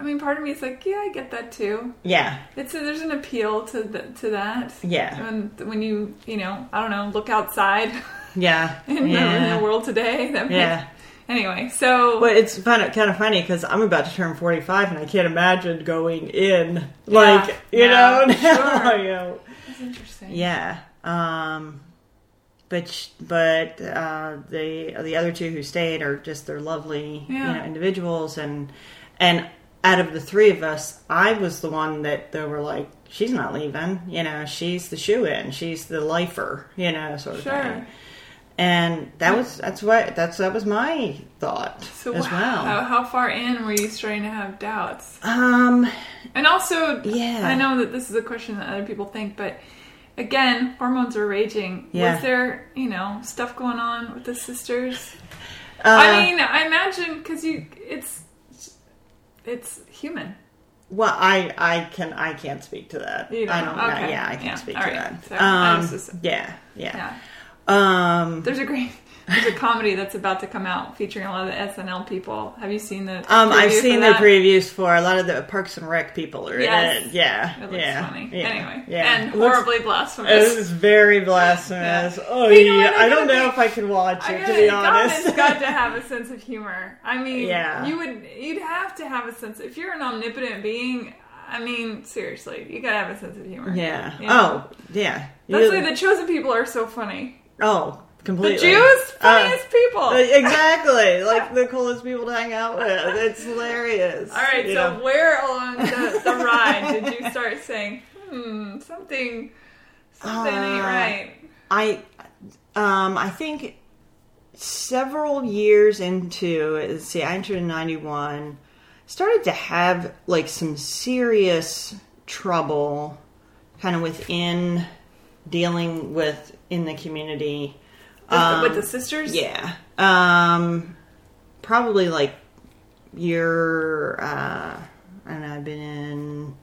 I mean, part of me is like, yeah, I get that too. Yeah. It's a, there's an appeal to the, to that. Yeah. When when you you know I don't know look outside Yeah. in, the, in the world today. That Yeah. makes- Anyway, so But it's fun, kind of funny because I'm about to turn 45 and I can't imagine going in like you no, know now, sure. you know. That's interesting. Yeah. Um, but but uh, the the other two who stayed are just they're lovely you know, individuals and and out of the three of us, I was the one that they were like, she's not leaving. You know, she's the shoe in. She's the lifer. You know, sort of Sure. thing. And that was that's what that's that was my thought So as wow, well. how, far in were you starting to have doubts? Um, And also, Yeah. I know that this is a question that other people think, but again, hormones are raging. Yeah. Was there, you know, stuff going on with the sisters? uh, I mean, I imagine because you, it's, it's human. well, I I can I can't speak to that. You don't I don't know. Okay. Yeah, I can't Yeah. speak All to right. that. So, um, just- yeah, yeah. Yeah. Um, There's a great, there's a comedy that's about to come out featuring a lot of the SNL people. Have you seen the? um, I've seen the previews for a lot of the Parks and Rec people are Yes. in it. Yeah, It looks yeah, funny. yeah, Anyway, yeah. and looks- horribly It blasphemous. It is very blasphemous. Yeah. Oh You know yeah, I don't know be- if I can watch it gotta, to be God honest. has got to have a sense of humor. I mean, Yeah. you would, you'd have to have a sense. If you're an omnipotent being, I mean, seriously, you gotta have a sense of humor. yeah. You know? Oh yeah. that's You- why the chosen people are so funny. Oh The completely. Jews, Uh, people. uh, exactly, like the coolest people to hang out with. It's hilarious. All right, so know? where along the, the ride did you start saying, hmm, something, something ain't Uh, right? I um I think several years into let's see, I entered in ninety one, started to have like some serious trouble kind of within dealing with in the community. With, Um, the, with the sisters? Yeah. Um probably like year uh I don't know, I've been in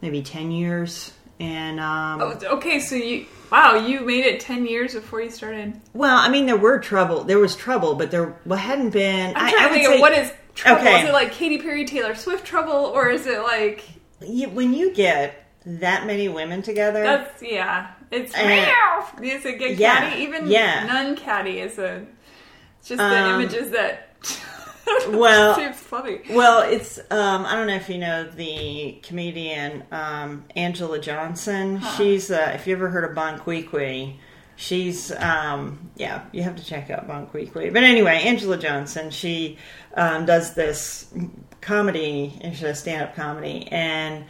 maybe ten years and um Oh, okay, so you, wow, you made it 10 years before you started. Well, I mean, there were trouble. There was trouble, but there well, hadn't been. I'm trying I to would think say, what is trouble. Okay. Is it like Katy Perry, Taylor Swift trouble, or is it like you- when you get that many women together. that's yeah? It's meow. Is it get yeah, catty? Even yeah. nun catty is a. It's just the Um, images that. well- seems funny. well, it's um, I don't know if you know the comedian um, Anjelah Johnson. She's uh, if you ever heard of Bon Qui Qui, she's um, yeah, you have to check out Bon Qui Qui. But anyway, Anjelah Johnson, she um, does this comedy and she does stand up comedy and.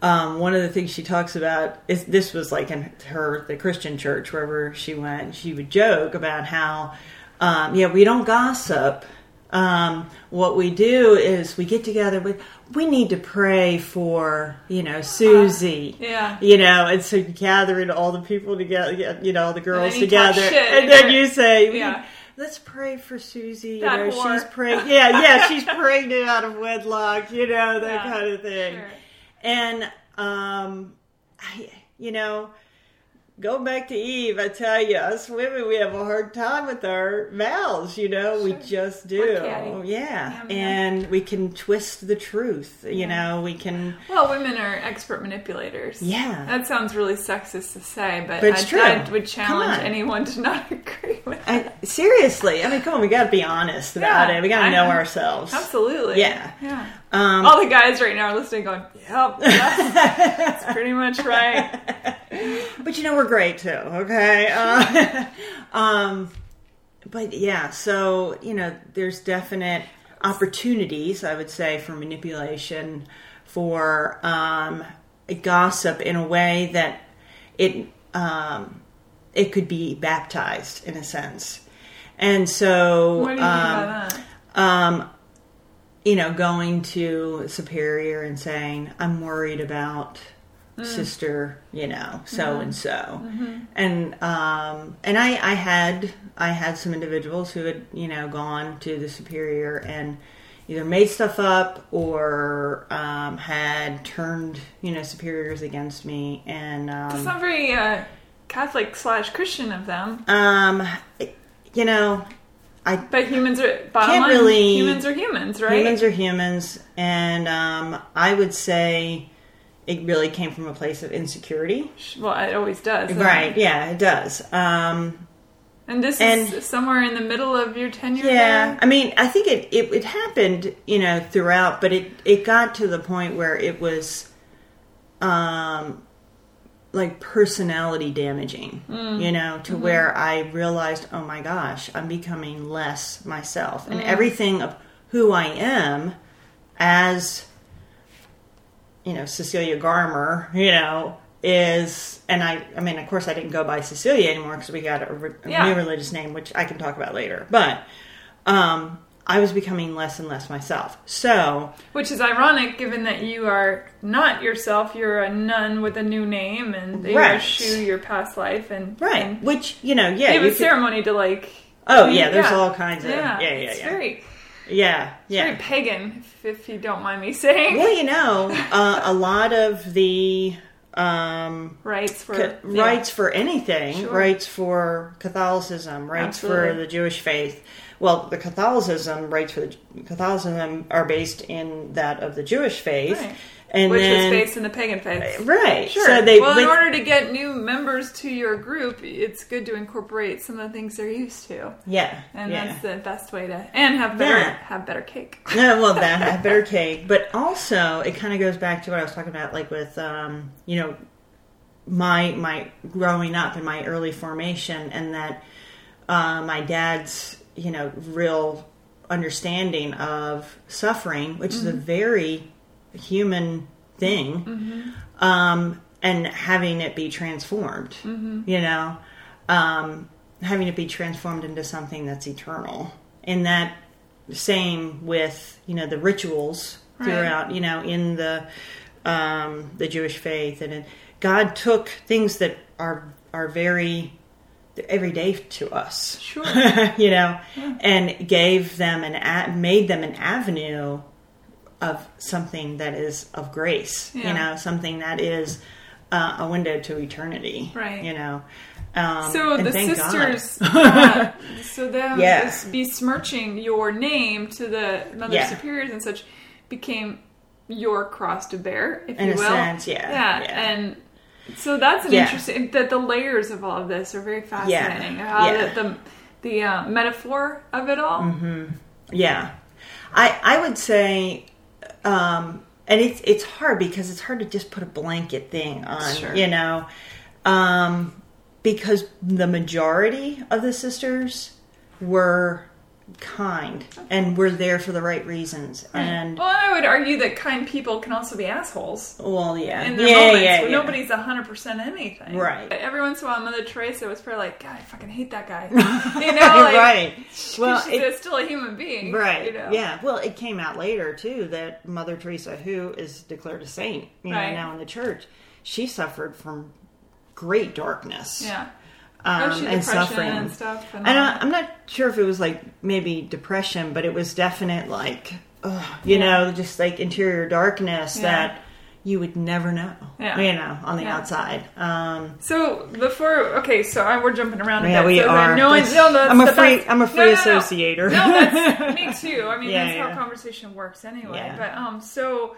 Um, one of the things she talks about is this was like in her the Christian church wherever she went. She would joke about how, um, yeah, we don't gossip. Um, what we do is we get together with. We need to pray for you know Susie. Yeah. You know, and so gathering all the people together, you know, all the girls you talk together, and and then you're- say, Yeah. Let's pray for Susie. You know, whore. she's praying. Yeah, yeah, she's pregnant out of wedlock. You know that Yeah, kind of thing. sure. And um, I, you know, go back to Eve. I tell you, us women, we have a hard time with our mouths. You know, we just do. Yeah, Yeah, and we can twist the truth. You know, we can. Well, women are expert manipulators. Yeah. That sounds really sexist to say, but, But it's I, true. Would challenge anyone to not agree with I, seriously, I mean, come on, we got to be honest about Yeah, it. We got to know know. ourselves. Absolutely. Yeah. Yeah. Um, All the guys right now are listening going, yep, that's, that's pretty much right. but you know we're great too okay uh, um but yeah so you know there's definite opportunities i would say for manipulation for um gossip in a way that it um it could be baptized in a sense and so What do you mean um, by that? um, you know, going to superior and saying, "I'm worried about sister," you know, so and so, and um, and I, I had I had some individuals who had you know gone to the superior and either made stuff up or um, had turned you know superiors against me, and It's um, not very uh, Catholic slash Christian of them. um, you know, I But humans are, bottom Can't line, really- humans are humans, right? Humans are humans, and um, I would say it really came from a place of insecurity. well, it always does. Right? it? Yeah, it does. Um, And this And- is somewhere in the middle of your tenure yeah, there? I mean, I think it, it it happened, you know, throughout, but it it got to the point where it was, um, like personality damaging, mm. you know, to mm-hmm. where I realized, oh my gosh, I'm becoming less myself, and mm. everything of who I am as you know Cecilia Garmer, you know, is and I I mean of course I didn't go by Cecilia anymore because we got a, re- a Yeah. new religious name which I can talk about later. But um I was becoming less and less myself. So Which is ironic given that you are not yourself, you're a nun with a new name and they Right. eschew your past life and right, and which you know, yeah, they have a could- ceremony to like Oh yeah, there's all kinds of yeah, yeah, yeah, it's yeah, very yeah, yeah. very pagan, if, if you don't mind me saying. Well, you know, uh, a lot of the um, Rites for ca- yeah. rites for anything, Sure. rites for Catholicism, rites for the Jewish faith. Well, the Catholicism rites for the Catholicism are based in that of the Jewish faith, Right. and which then was based in the pagan faith. right. Sure. So they well, in order to get new members to your group, it's good to incorporate some of the things they're used to, yeah, and yeah. that's the best way to and have better Yeah. have better cake. no, well, that have better cake, but also it kind of goes back to what I was talking about, like with um, you know my my growing up and my early formation, and that uh, my dad's you know real understanding of suffering, which is a very human thing, um, and having it be transformed, you know, um, having it be transformed into something that's eternal, and that same with you know the rituals Right. throughout you know in the um, the Jewish faith. And it, God took things that are are very everyday to us Sure. you know and gave them an a- made them an avenue of something that is of grace Yeah. you know something that is uh, a window to eternity Right. you know um, So the sisters, uh, so them Yeah. besmirching your name to the mother Yeah. superiors and such became your cross to bear, if In you a will. sense, yeah, yeah, yeah. and so that's an Yeah. interesting. That the layers of all of this are very fascinating. How yeah. the the, the uh, metaphor of it all. Yeah, I I would say, um, and it's it's hard because it's hard to just put a blanket thing on, Sure. you know, um, because the majority of the sisters were kind and we're there for the right reasons, hmm. and Well, I would argue that kind people can also be assholes. well, yeah, in their yeah, moments yeah, yeah. nobody's hundred percent anything. Right. Every once in a while, Mother Teresa was probably like, "God, I fucking hate that guy." You know, like, right. Well, she's it- still a human being, Right. You know? Yeah. Well, it came out later too that Mother Teresa, who is declared a saint, you know, Right. now in the church, she suffered from great darkness. yeah. Um, oh, and suffering. and stuff. And And I, I'm not sure if it was like maybe depression, but it was definite like, ugh, you Yeah. know, just like interior darkness Yeah. that, you would never know. Yeah. You know, on the Yeah. outside. Um, So before, okay, so I, we're jumping around Yeah, we so are. No, That's- no, that's I'm a free- best. I'm a free No, no, no. associator. No, that's me too. I mean, Yeah, that's how conversation works anyway. But um, so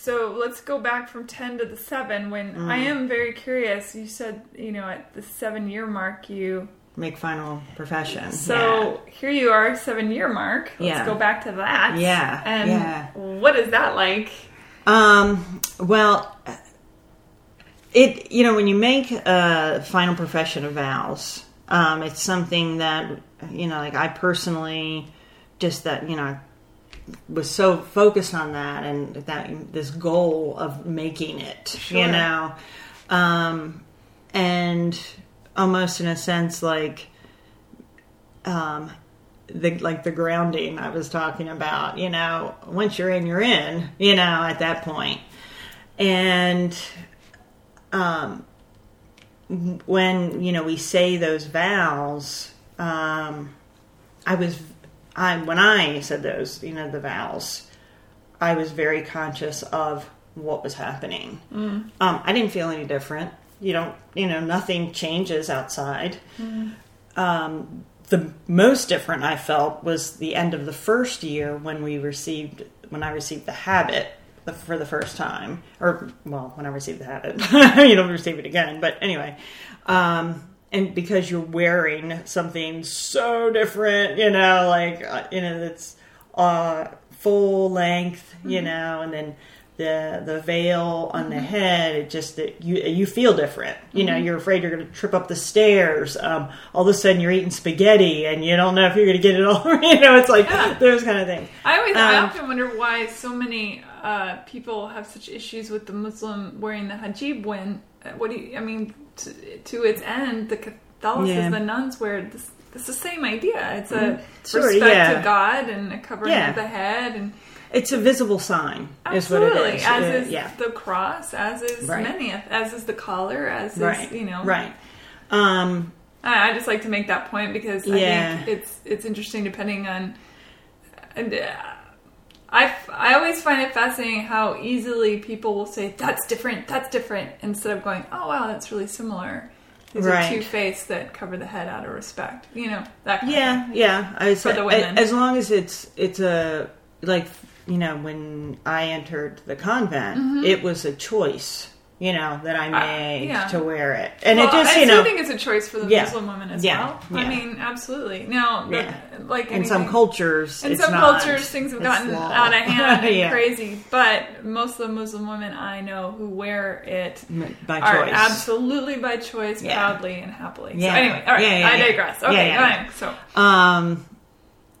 so let's go back from ten to the seven. When Mm. I am very curious, you said you know at the seven year mark you. make final profession. So here you are, seven year mark. Let's Yeah. go back to that. Yeah, And yeah. what is that like? Um, well, it you know when you make a final profession of vows, um, it's something that you know, like I personally just that you know was so focused on that and that this goal of making it, Sure. you know, um, and almost in a sense like um, the like the grounding I was talking about. You know, once you're in, you're in. You know, at that point, and um, when you know we say those vows, um, I was I when I said those, you know, the vows, I was very conscious of what was happening. Um, I didn't feel any different. You don't, you know, nothing changes outside. Um, the most different I felt was the end of the first year when we received when I received the habit for the first time, or well, when I received the habit, you don't receive it again. But anyway, um, and because you're wearing something so different, you know, like uh, you know, it's uh, full length, you know, and then the the veil on the head, it just that you you feel different. You know, you're afraid you're going to trip up the stairs. Um, all of a sudden, you're eating spaghetti, and you don't know if you're going to get it all. You know, it's like Yeah. those kind of things. I always, I Um, often wonder why so many uh, people have such issues with the Muslim wearing the hijab. When uh, what do you? I mean, to, to its end, the Catholics, Yeah. the nuns wear this. It's the same idea. It's a Sure, respect yeah. to God and a covering Yeah. of the head, and It's a visible sign, absolutely, is what it is. as Uh, is yeah, the cross, as is Right. many, as is the collar, as right. is you know, right. Um, I, I just like to make that point because I think it's it's interesting depending on. And uh, I I always find it fascinating how easily people will say that's different, that's different, instead of going, oh wow, that's really similar. These Right. are two faiths that cover the head out of respect. You know that. Kind of Yeah, thing. yeah. I For the women. as long as it's it's a like you know when I entered the convent, mm-hmm. it was a choice. You know that I Mm-hmm. Uh, made yeah. to wear it, and Well, it just you still know I think it's a choice for the Yeah. Muslim women as Yeah. well. I mean, absolutely. Now, the- like in some cultures, In some not. cultures, things have gotten out of hand and crazy. But most of the Muslim women I know who wear it by are choice. absolutely by choice, proudly and happily. Yeah. So anyway, all right, I digress. Okay, Yeah, yeah, So Um.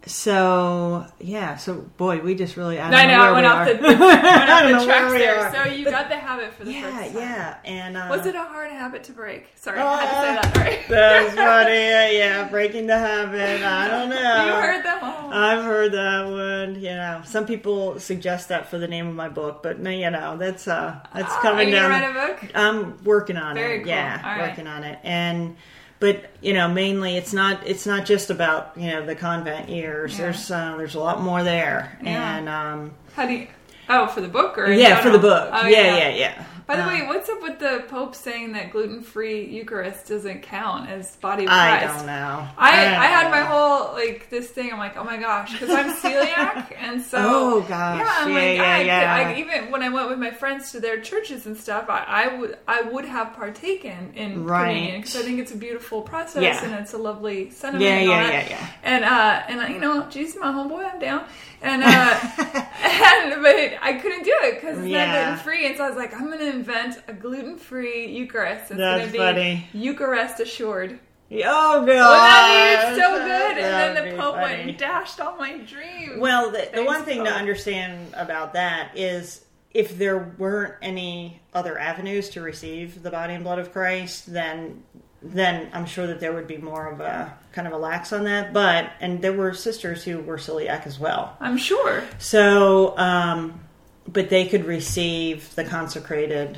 So yeah. So boy, we just really. I, I don't know I went we off are. the, went off I don't the know tracks there. are. So you But- got the habit for the Yeah, first time. yeah, and uh, Was it a hard habit to break? Sorry, I had to say that. Right. That's funny. Yeah, breaking the habit. I don't know. you heard them all. I've heard that one. You know, some people suggest that for the name of my book, but no, you know, that's uh, that's Are coming you gonna down. write a book? I'm working on Very it. cool. Yeah, All right. working on it, and but you know, mainly it's not it's not just about you know the convent years. Yeah. There's uh, there's a lot more there, Yeah. and um, How do you? Oh, for the book or yeah, for the book. Oh, yeah, yeah, yeah. By the Uh, way, what's up with the Pope saying that gluten-free Eucharist doesn't count as body of I don't know. I, don't I had my whole like this thing. I'm like, oh my gosh, because I'm celiac, and so Oh, gosh. yeah, I'm Yeah, like, yeah, I, yeah. I, even when I went with my friends to their churches and stuff, I, I would I would have partaken in Right. communion because I think it's a beautiful process Yeah. and it's a lovely sentiment. Yeah, yeah, yeah, yeah. And uh, and uh, you know, Jesus, my homeboy, I'm down. And uh, and but I couldn't do it because it's Yeah. not gluten free, and so I was like, I'm gonna invent a gluten free Eucharist. It's That's gonna be funny. Eucharist assured. Oh god, Wouldn't that be so good? And That'd then the Pope went and dashed all my dreams. Well, the, the one thing to understand about that is if there weren't any other avenues to receive the body and blood of Christ, then then I'm sure that there would be more of a kind of a lax on that. But and there were sisters who were celiac as well, I'm sure. so um, but they could receive the consecrated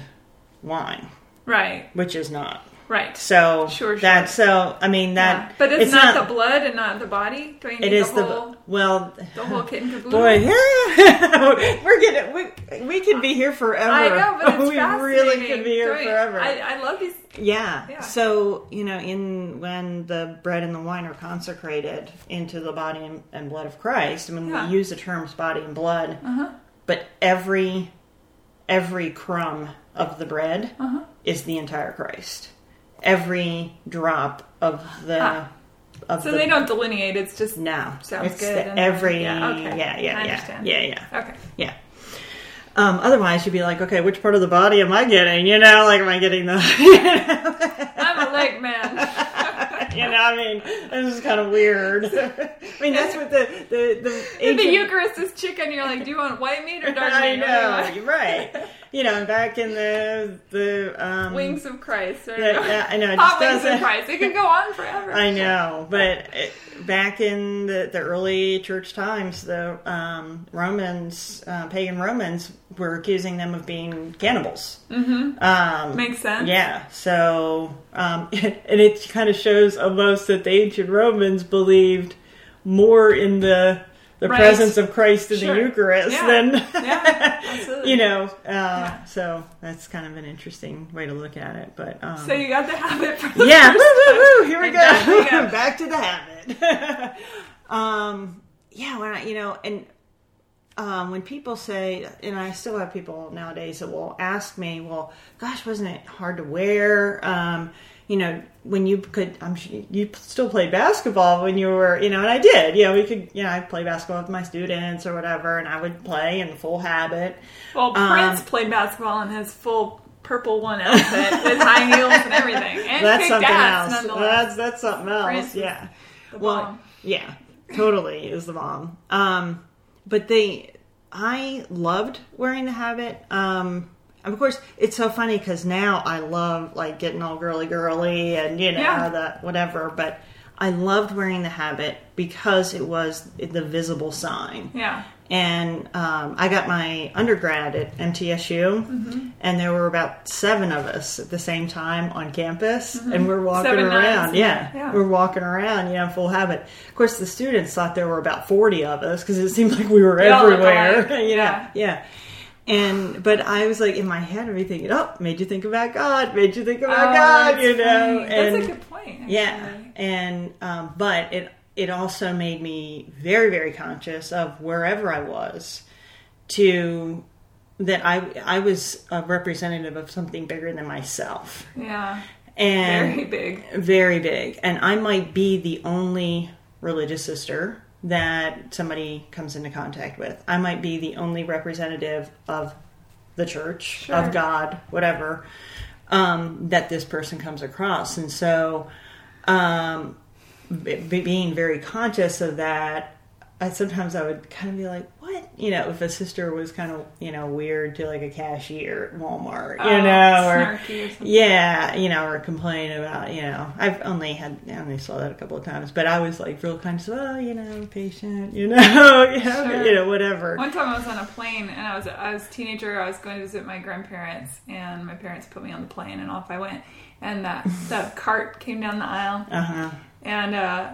wine, Right. which is not. Right. So Sure, sure. that so I mean that Yeah. But it's, not, the blood and not the body. Do I need it is the the, well the whole kit and caboodle? boy yeah we're gonna we, we could be here forever I know, but it's we really could be here Don't forever I, I love these. yeah. Yeah. So you know, in when the bread and the wine are consecrated into the body and, and blood of Christ, I mean, Yeah. we use the terms body and blood, Uh-huh. but every every crumb of the bread Uh-huh. is the entire Christ. Every drop of the Ah. of So the they don't delineate. It's just no, Sounds it's good, the- every yeah, yeah, okay. yeah, yeah, yeah, yeah, yeah. okay. Yeah. Um, otherwise, you'd be like, okay, which part of the body am I getting? You know, like, am I getting the? I'm a leg man. you know, I mean, this is kind of weird. I mean, that's what the the the, ancient, the Eucharist is chicken, you're like, do you want white meat or dark meat? I What do you know, you're right. You know, back in the the um, Wings of Christ. Or Yeah, yeah, I know, it Hot wings of Christ. It could go on forever. I know, but it, back in the, the early church times, the um, Romans, uh, pagan Romans, were accusing them of being cannibals. Mm-hmm. Um, Makes sense. Yeah, so um, and it kind of shows almost that the ancient Romans believed more in the the Right. presence of Christ in Sure. the Eucharist Yeah. than Yeah, you know. Uh, So that's kind of an interesting way to look at it. But um, So you got the habit from yeah, first woo, woo, woo, here we back we go. go. Back to the habit. um, yeah, when I, you know, and um, when people say, and I still have people nowadays that will ask me, well, gosh, wasn't it hard to wear? Um, you know, when you could, I'm sure you still played basketball when you were, you know, and I did. You know, we could, you know, I play basketball with my students or whatever, and I would play in the full habit. Well, Um, Prince played basketball in his full purple one outfit with high heels and everything, and That's something ass else. That's that's something else. Prince yeah. well, bomb. yeah, totally is the bomb. Um, but they, I loved wearing the habit. Um, of course, it's so funny because now I love like getting all girly girly and you know Yeah. that whatever. But I loved wearing the habit because it was the visible sign yeah. and um, I got my undergrad at MTSU, Mm-hmm. and there were about seven of us at the same time on campus, and we're walking Mm-hmm. Seven around. Yeah. yeah. we're walking around, you know, full habit. Of course, the students thought there were about forty of us because it seemed like we were We everywhere. alike. you know, Yeah. yeah. And but I was like in my head, be thinking, "Oh, made you think about God, made you think about Oh, God," you know. funny. And that's a good point. actually. yeah, and um, but it it also made me very very conscious of wherever I was to that I I was a representative of something bigger than myself Yeah. and Very big. very big, and I might be the only religious sister that somebody comes into contact with. I might be the only representative of the church, Sure. of God, whatever, um, that this person comes across. And so, um, be, being very conscious of that, I sometimes I would kind of be like? You know, if a sister was kind of you know weird to like a cashier at Walmart, you Oh, know, or snarky or something. yeah, you know, or complain about, you know, I've only had, I only saw that a couple of times, but I was like real kind of, oh, you know, patient, you know, you know, Sure. you know, whatever. One time I was on a plane and I was I was a teenager. I was going to visit my grandparents and my parents put me on the plane and off I went. And that that cart came down the aisle Uh huh. and uh,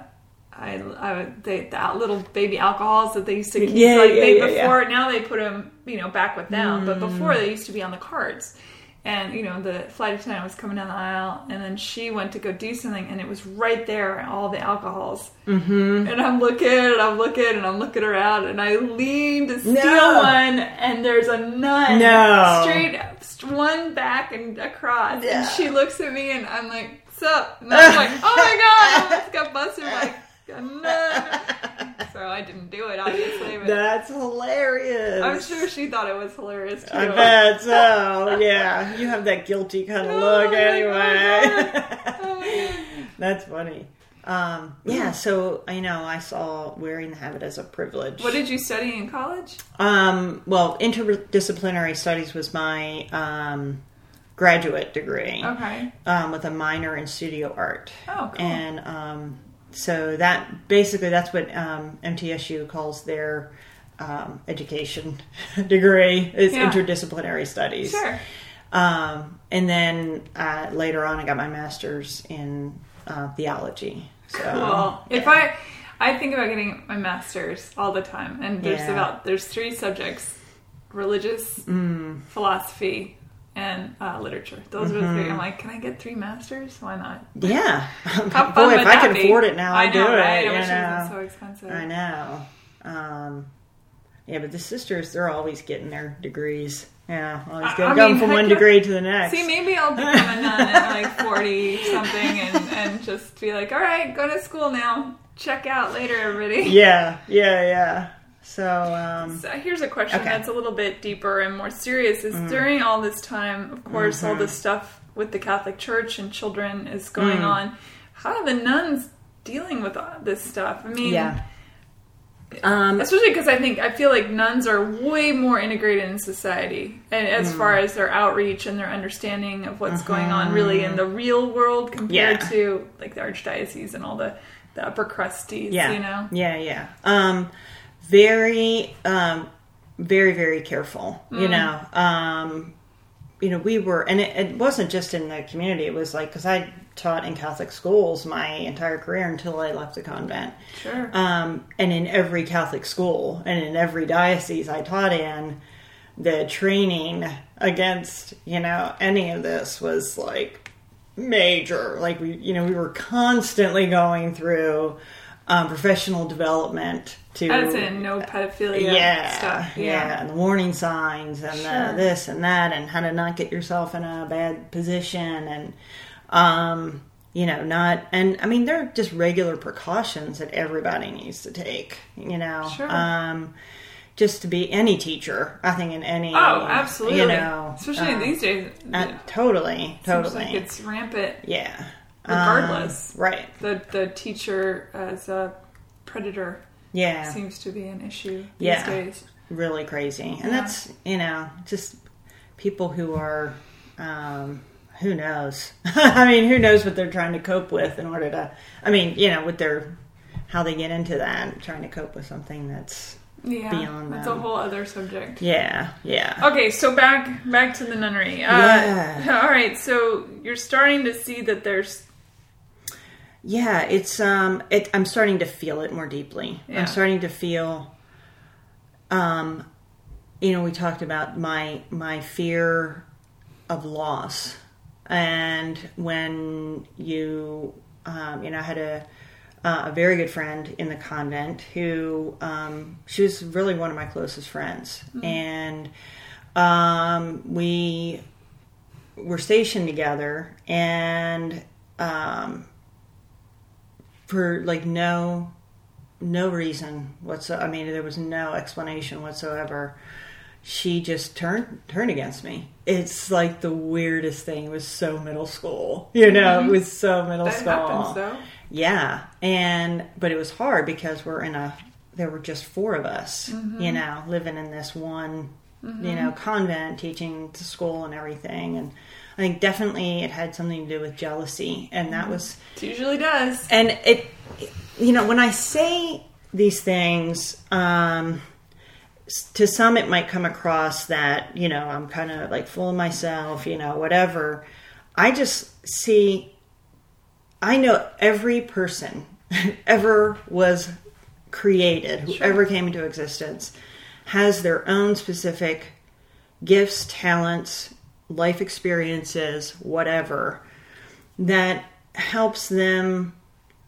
I I they, the little baby alcohols that they used to keep Yeah, like yeah, they yeah, yeah. before now they put them you know back with them but Mm. before they used to be on the carts. And you know the flight attendant was coming down the aisle, and then she went to go do something, and it was right there, all the alcohols. Mm-hmm. And I'm looking, and I'm looking, and I'm looking around, and I lean to steal No. one, and there's a nun No. straight up, one back and across, Yeah. and she looks at me, and I'm like, "Sup?" And I'm like, "Oh my god!" I almost got busted like. So I didn't do it, obviously, That's hilarious. I'm sure she thought it was hilarious too. I bet so. Yeah, you have that guilty kind of Oh look anyway. Oh. That's funny. Um, yeah, so you know, I saw wearing the habit as a privilege. What did you study in college? Um, well, interdisciplinary studies was my um, graduate degree Okay. um, with a minor in studio art. Oh, cool. And um, so that basically that's what um, MTSU calls their um, education degree is Yeah. interdisciplinary studies. Sure. Um, and then uh, later on, I got my master's in uh, theology. So, Well, if I I think about getting my master's all the time, and there's Yeah. about there's three subjects: religious, Mm. philosophy, and uh, literature. Those are the Mm-hmm. three. I'm like, can I get three masters? Why not? yeah, How boy, if I can be? afford it now, I, I know, do it. right? I wish it know? wasn't so expensive. I know. Um, yeah, but the sisters, they're always getting their degrees. Yeah, always go- I going mean, from one degree to the next. See, maybe I'll become a nun at like 40 something and, and just be like, all right, go to school now. Check out later, everybody. Yeah, yeah, yeah. So, um, So here's a question Okay. Mm. that's a little bit deeper and more serious. Is during all this time, of course, all Mm-hmm. this stuff with the Catholic Church and children is Mm. going on. How are the nuns dealing with all this stuff? I mean, yeah. Um, especially because I think I feel like nuns are way more integrated in society, and as Mm. far as their outreach and their understanding of what's going on, really in the real world compared Mm-hmm. Yeah. to like the archdiocese and all the the upper crusties. yeah, you know. yeah, yeah. Um, very, um, very, very careful. Mm. You know, um, you know, we were, and it, it wasn't just in the community. It was like because I taught in Catholic schools my entire career until I left the convent. Sure. Um, and in every Catholic school and in every diocese I taught in, the training against you know any of this was like major. Like we, you know, we were constantly going through um, professional development to As in no pedophilia yeah, stuff. yeah, and the warning signs and Sure. the this and that, and how to not get yourself in a bad position, and um, you know, not and I mean, they're just regular precautions that everybody needs to take. You know, Sure. um, just to be any teacher, I think in any Oh, absolutely. you know, Especially um, these days. uh, yeah. totally, totally, like it's rampant yeah, regardless. Um, right, the the teacher as a predator yeah, seems to be an issue these Yeah. days. really crazy. And Yeah. that's, you know, just people who are, um, who knows? I mean, who knows what they're trying to cope with in order to, I mean, you know, with their, how they get into that, trying to cope with something that's, Yeah, Beyond that's them. a whole other subject. yeah, yeah. Okay, so back back to the nunnery. Uh, Yeah. All right, so you're starting to see that there's Yeah, it's um it I'm starting to feel it more deeply. Yeah. I'm starting to feel um you know, we talked about my my fear of loss. And when you um you know, I had a uh, a very good friend in the convent who um she was really one of my closest friends. And um we were stationed together and um for like no no reason whatsoever. I mean, there was no explanation whatsoever. She just turned turned against me. It's like the weirdest thing. It was so middle school, you know. It mm-hmm. was so middle that school. happens though. Yeah, and but it was hard because we're in a. There were just four of us, mm-hmm. you know, living in this one, you mm-hmm. know, convent, teaching to school and everything. And I think definitely it had something to do with jealousy, and that was It usually does. and it you know when i say these things um to some it might come across that you know i'm kind of like full of myself you know whatever i just see i know every person ever was created whoever came into existence has their own specific gifts talents life experiences whatever that helps them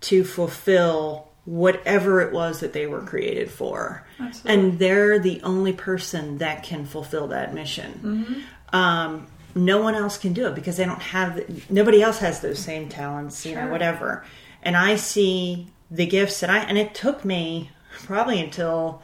to fulfill whatever it was that they were created for. Absolutely. And they're the only person that can fulfill that mission. Um, no one else can do it because they don't have, nobody else has those same talents, you know, whatever. And I see the gifts that I, and it took me probably until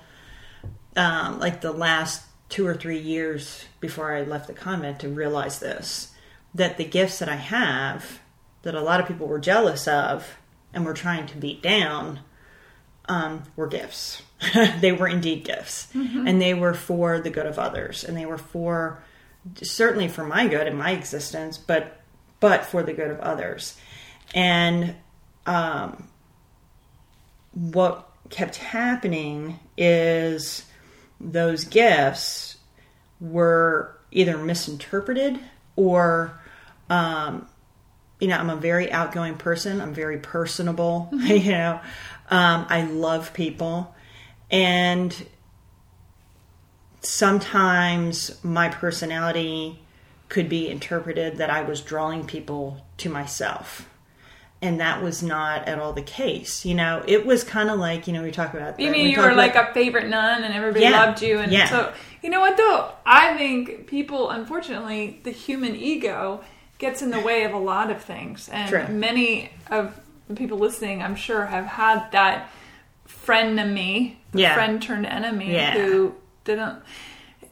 um, like the last two or three years before I left the convent to realize this that the gifts that I have that a lot of people were jealous of and were trying to beat down um, were gifts. they were indeed gifts, and they were for the good of others, and they were for certainly for my good and my existence, but but for the good of others. And um, what kept happening is those gifts were either misinterpreted or um, you know, I'm a very outgoing person. I'm very personable. you know, um, I love people, and sometimes my personality could be interpreted that I was drawing people to myself. And that was not at all the case. You know, it was kind of like, you know, we talk about. You mean we you were about- like a favorite nun and everybody Yeah. loved you? And Yeah. so, you know what though? I think people, unfortunately, the human ego gets in the way of a lot of things. And True. many of the people listening, I'm sure, have had that friend the Yeah. friend turned enemy, who didn't.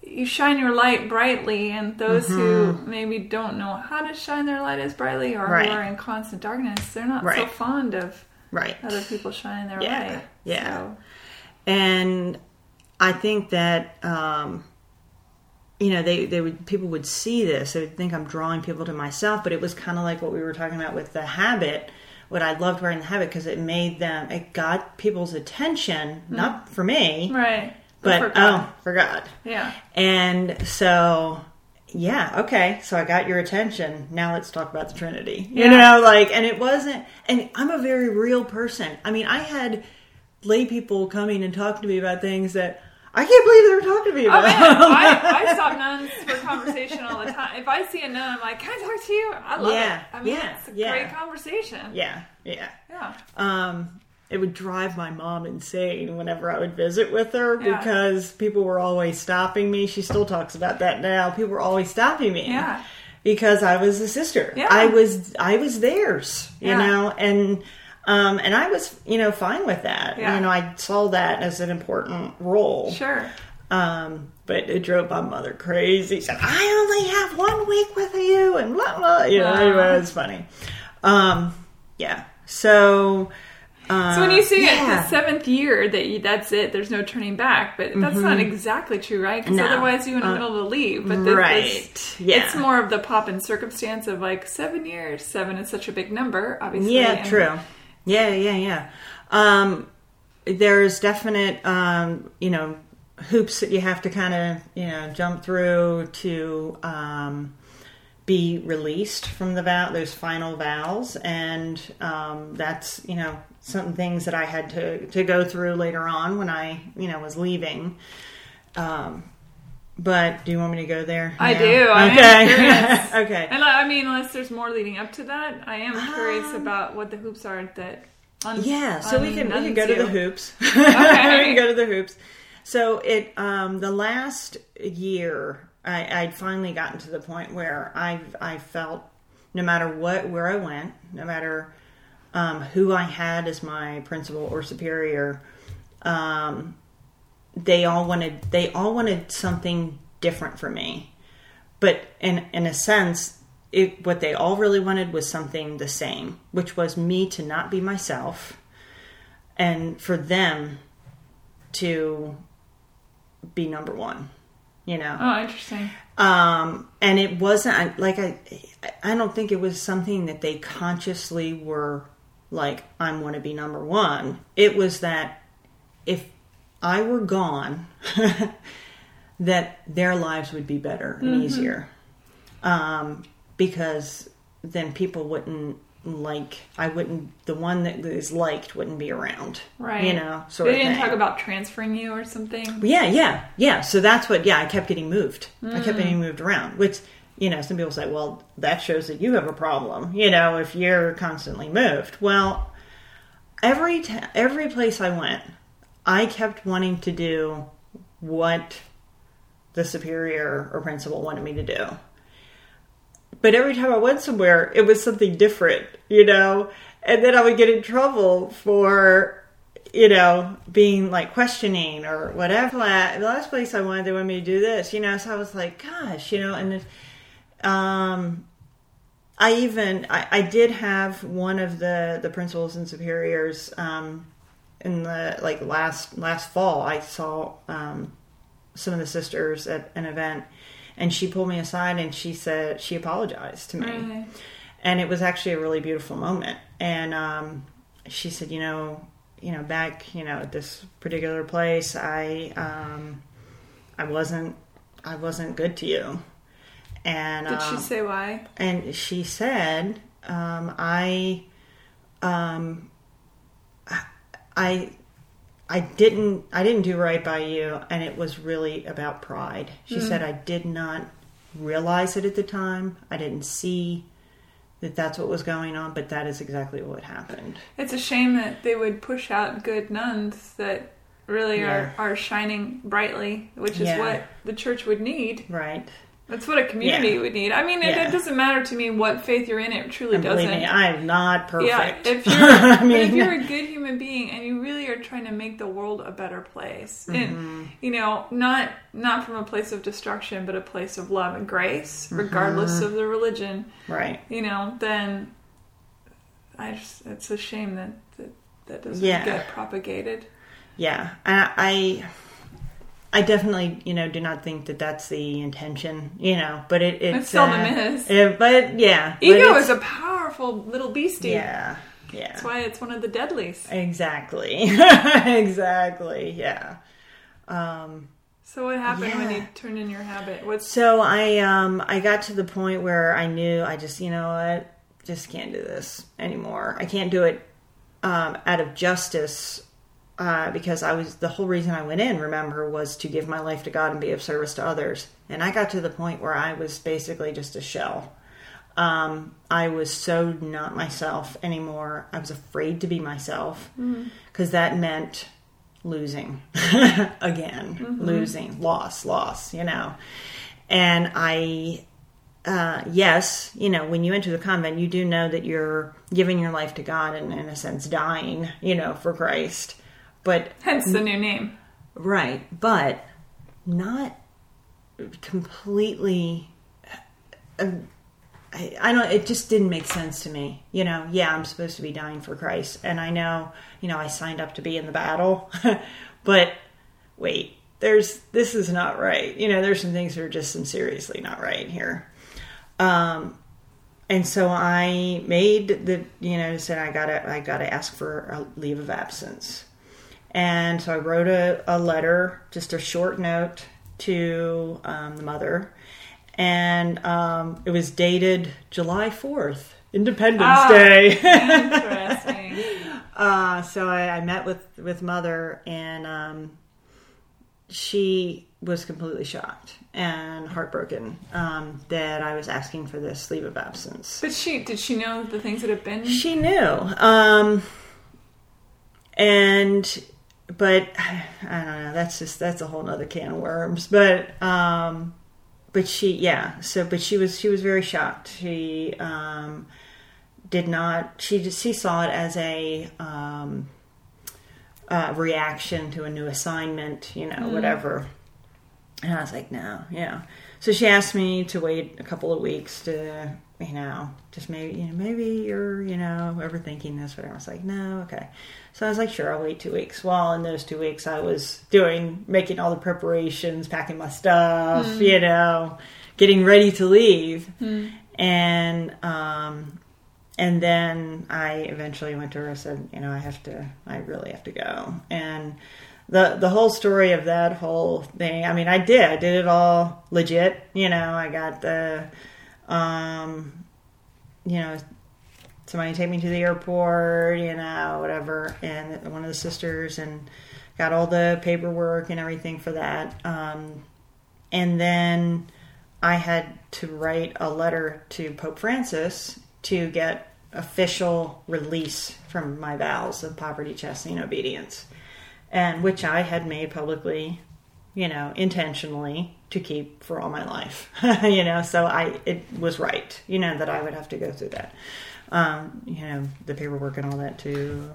You shine your light brightly, and those who maybe don't know how to shine their light as brightly or Mm-hmm. Right. who are in constant darkness, they're not so fond of right. other people shining their Yeah. light. Yeah. So, and I think that um, you know they they would people would see this they would think I'm drawing people to myself but it was kind of like what we were talking about with the habit what I loved wearing the habit because it made them it got people's attention not for me right. But For God. oh for God Yeah. and so yeah okay so I got your attention now let's talk about the Trinity you Yeah. know like and it wasn't and I'm a very real person I mean I had lay people coming and talking to me about things that I can't believe they were talking to me Oh about. man, I, I stop nuns for conversation all the time. If I see a nun, I'm like, "Can I talk to you?" I love Yeah, it. I mean, yeah, it's a yeah. great conversation. yeah, yeah. Yeah. Um, it would drive my mom insane whenever I would visit with her Yeah. because people were always stopping me. She still talks about that now. People were always stopping me. Yeah. Because I was a sister. Yeah. I was I was theirs, you know, and um and I was, you know, fine with that. You know, I saw that as an important role. Sure. Um, but it drove my mother crazy. She said, I only have one week with you, and blah, blah. You know, anyway, it was funny. Um, yeah. So, uh, So when you say yeah. at the seventh year that you, that's it, there's no turning back, but that's not exactly true, right? Because Mm-hmm. No. otherwise you wouldn't Uh, able to leave. But this, right. Yeah. It's more of the pop and circumstance of like seven years. Seven is such a big number, obviously. Yeah, and- true. Yeah, yeah, yeah. Um, there's definite, um, you know, hoops that you have to kind of, you know, jump through to um, be released from the vow, those final vows, and um, that's, you know, some things that I had to to go through later on when I, you know, was leaving. Um, but do you want me to go there? I now? do. I okay. okay. And I I mean, unless there's more leading up to that, I am curious Um, about what the hoops are that. Un- Yeah, so we can we can go to the hoops. we can go to the hoops. So it um, the last year, I, I'd finally gotten to the point where I I felt no matter what where I went, no matter um, who I had as my principal or superior, um, they all wanted they all wanted something different for me. But in in a sense, it, what they all really wanted was something the same, which was me to not be myself, and for them to be number one. You know, Oh, interesting. um, and it wasn't like I. I don't think it was something that they consciously were like, "I want to be number one." It was that if I were gone, that their lives would be better and easier, um, because then people wouldn't like. I wouldn't. The one that is liked wouldn't be around, Right. You know, sort they didn't talk about transferring you or something. Yeah, yeah, yeah. So that's what. Yeah, I kept getting moved. I kept Mm. getting moved around, which you know, some people say, well, that shows that you have a problem. You know, if you're constantly moved. Well, every t- every place I went, I kept wanting to do what the superior or principal wanted me to do. But every time I went somewhere, it was something different, you know? And then I would get in trouble for, you know, being like questioning or whatever. The last place I went, they wanted me to do this, you know? So I was like, gosh, you know, and, um, I even, I, I did have one of the, the principals and superiors, um, in the, like last, last fall, I saw, um, some of the sisters at an event and she pulled me aside and she said she apologized to me. And it was actually a really beautiful moment. And um, she said you know you know back you know at this particular place i um, i wasn't i wasn't good to you And Did she um, say why? and she said, um, "I, um, I, I didn't, I didn't do right by you, and it was really about pride." She said, "I did not realize it at the time. I didn't see that that's what was going on, but that is exactly what happened." It's a shame that they would push out good nuns that really Yeah. are, are shining brightly, which is Yeah. what the church would need. Right. That's what a community Yeah. would need. I mean, it, Yeah. it doesn't matter to me what faith you're in; it truly And doesn't. believe me, I am not perfect. Yeah, if you're, I but if you're a good human being and you really are trying to make the world a better place, Mm-hmm. and you know, not not from a place of destruction, but a place of love and grace, Mm-hmm. regardless of the religion, right. you know, then I just it's a shame that that, that doesn't Yeah. get propagated. Yeah, and I, I definitely, you know, do not think that that's the intention, you know. But it, it's It seldom uh, is. it- but yeah, Ego it's- is a powerful little beastie. yeah, yeah, That's why it's one of the deadlies. exactly, exactly, yeah. Um, So what happened when you turned in your habit? What's so I, um, I got to the point where I knew I just, you know what, just can't do this anymore. I can't do it um, out of justice uh, because I was the whole reason I went in. Remember, was to give my life to God and be of service to others. And I got to the point where I was basically just a shell. Um, I was so not myself anymore. I was afraid to be myself because that meant losing again, losing, loss, loss. You know, and I uh, yes, you know, when you enter the convent, you do know that you're giving your life to God and, in a sense, dying, you know, for Christ. But, hence the new name? right, but not completely. Uh, I, I don't, it just didn't make sense to me. You know, yeah, I'm supposed to be dying for Christ. And I know, you know, I signed up to be in the battle, but wait, there's, this is not right. You know, there's some things that are just some seriously not right here. Um, and so I made the, you know, said I gotta, I gotta ask for a leave of absence. And so I wrote a, a letter, just a short note to um, the mother. And um, it was dated July 4th, Independence Ah. Day. Interesting. Uh, so I, I met with with mother, and um, she was completely shocked and heartbroken um, that I was asking for this leave of absence. but she did she know the things that have been? She knew, um, and but I don't know. That's just that's a whole other can of worms. But um, but she yeah. So but she was she was very shocked. She um, did not. She just she saw it as a um, uh, reaction to a new assignment. You know whatever. And I was like, no, yeah. So she asked me to wait a couple of weeks to, you know, just maybe, you know, maybe you're, you know, overthinking this, whatever. I was like, no, okay. So I was like, sure, I'll wait two weeks. Well, in those two weeks, I was doing, making all the preparations, packing my stuff, you know, getting ready to leave. And, um, and then I eventually went to her and said, you know, I have to, I really have to go. And the the whole story of that whole thing, I mean, I did, I did it all legit. You know, I got the, um, you know, somebody take me to the airport, you know, whatever, and one of the sisters, and got all the paperwork and everything for that. Um, and then I had to write a letter to Pope Francis to get official release from my vows of poverty, chastity, and obedience, and which I had made publicly, you know, intentionally to keep for all my life, you know. So I, it was right, you know, that I would have to go through that, um, you know, the paperwork and all that too.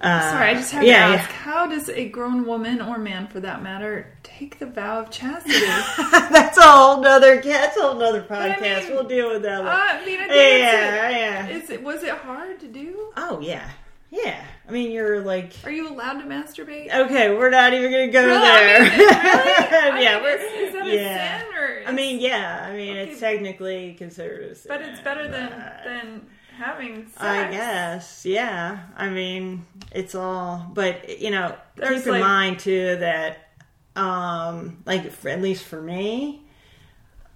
Uh, Sorry, I just have yeah, to yeah. ask: How does a grown woman or man, for that matter, take the vow of chastity? that's a whole nother that's a whole nother I podcast. mean- we'll deal with that. one. I mean, I think yeah, yeah. is it was it hard to do? Oh yeah, yeah. I mean, you're like, Are you allowed to masturbate? okay, we're not even gonna go Really? I there. mean, really? I yeah, mean, we're is, is that a yeah. sin or? I mean, yeah. I mean, Okay. it's technically considered a sin. but it's better than but- than having sex. I guess, yeah. I mean, it's all, but you know, There's keep in like- mind too that, um, like for, at least for me,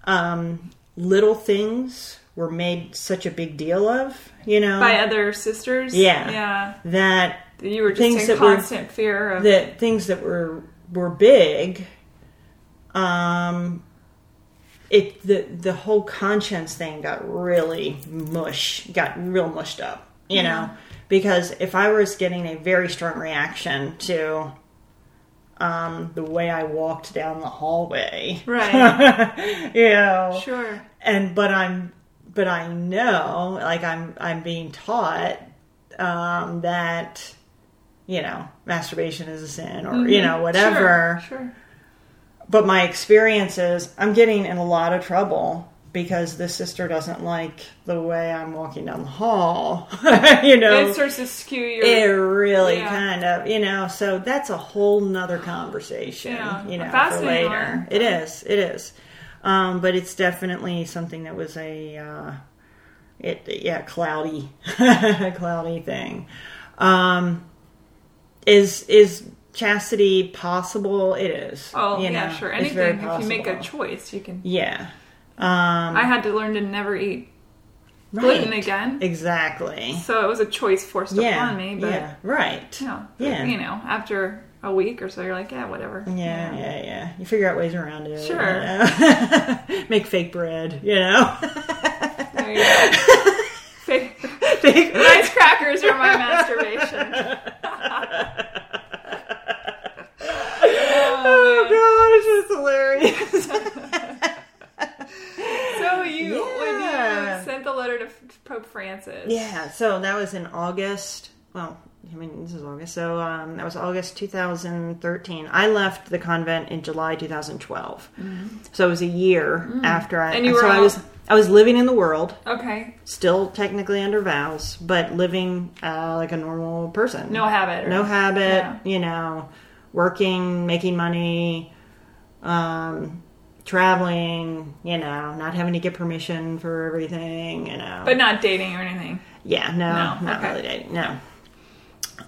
um, little things were made such a big deal of, you know, By other sisters? Yeah. Yeah. that You were just Things in that were- constant fear of. that things that were were big um it the the whole conscience thing got really mush got real mushed up you know because if i was getting a very strong reaction to um the way i walked down the hallway Right. you know sure. and but i'm but i know like i'm i'm being taught um that you know masturbation is a sin or you know whatever Mm-hmm. Sure. sure. But my experience is i'm getting in a lot of trouble because this sister doesn't like the way i'm walking down the hall you know It starts to skew your. it really Yeah. kind of you know so that's a whole nother conversation Yeah. you know for later one. it is it is um, but it's definitely something that was a uh, it yeah cloudy cloudy thing um, is is chastity possible it is Oh, you yeah, know, sure. Anything, if you make a choice, you can. yeah um, I had to learn to never eat right. gluten again. exactly So it was a choice forced yeah upon me. But, yeah right you know, Yeah. you know, after a week or so, you're like, yeah, whatever. Yeah, yeah, yeah. You figure out ways around it. Sure. you know? Make fake bread, you know? There you go. Fake- fake nice crackers are my masturbation. Oh, gosh, it's hilarious. So you, when you sent the letter to Pope Francis, yeah, so that was in August. Well, I mean, this is August. So um, that was August 2013. I left the convent in July 2012. So it was a year after I. Mm-hmm. And you so were I was I was living in the world, okay, still technically under vows, but living uh, like a normal person. no habit, or, no habit, Yeah. you know, working, making money, um, traveling, you know, not having to get permission for everything, you know. but not dating or anything. yeah, no, No, not okay. really dating, no.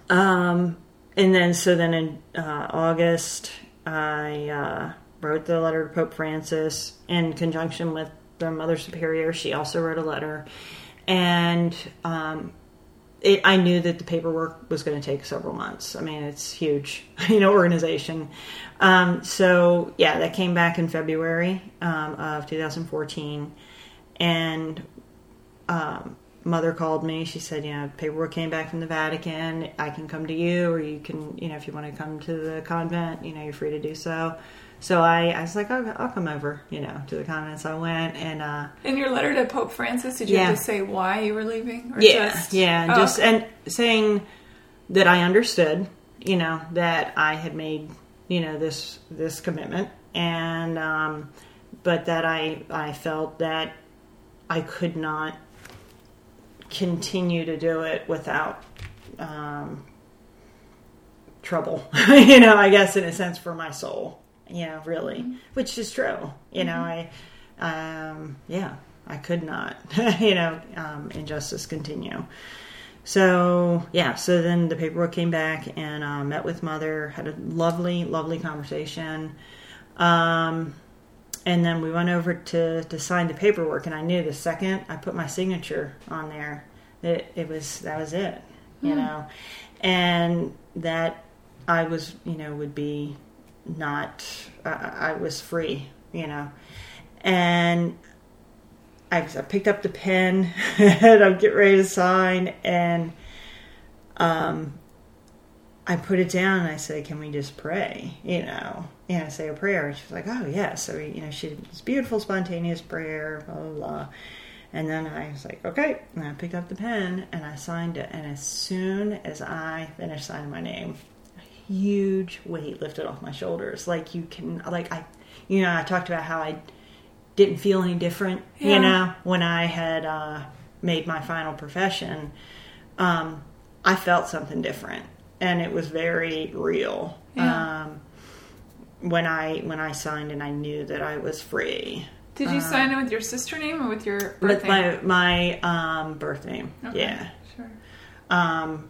Um, and then so then in uh, August, I uh, wrote the letter to Pope Francis in conjunction with the Mother Superior. She also wrote a letter, and um, it, I knew that the paperwork was going to take several months. I mean, it's huge, you know, organization. Um, so yeah, that came back in February um, of 2014, and um, mother called me. She said, you know, paperwork came back from the Vatican. I can come to you, or you can, you know, if you want to come to the convent, you know, you're free to do so. So I, I was like, I'll, I'll come over, you know, to the convent. So I went, and uh, In your letter to Pope Francis, did you Yeah. have to say why you were leaving? Or yeah, just, yeah, and Oh, just okay. and saying that I understood, you know, that I had made, you know, this this commitment, and um, but that I I felt that I could not continue to do it without um, trouble, you know, I guess in a sense for my soul, know, really, which is true, you know, I, um, yeah, I could not, you know, um, injustice continue. So yeah, so then the paperwork came back and uh, met with mother, had a lovely, lovely conversation, um, and then we went over to to sign the paperwork, and I knew the second I put my signature on there, that it was that was it, you know, and that I was you know would be not I, I was free, you know, and I, I picked up the pen and I'm getting ready to sign and um I put it down and I said, Can we just pray? You know, and I say a prayer. And she's like, Oh yeah. So you know, she did this beautiful spontaneous prayer, blah blah blah. And then I was like, Okay. And I picked up the pen and I signed it. And as soon as I finished signing my name, huge weight lifted off my shoulders. Like you can like I you know, I talked about how I didn't feel any different, Yeah. you know, when I had uh, made my final profession. Um, I felt something different, and it was very real. Yeah. Um, when I when I signed and I knew that I was free Did you sign it with your sister name or with your birth uh, with name? my my um, birth name. Okay, Yeah, Sure. um,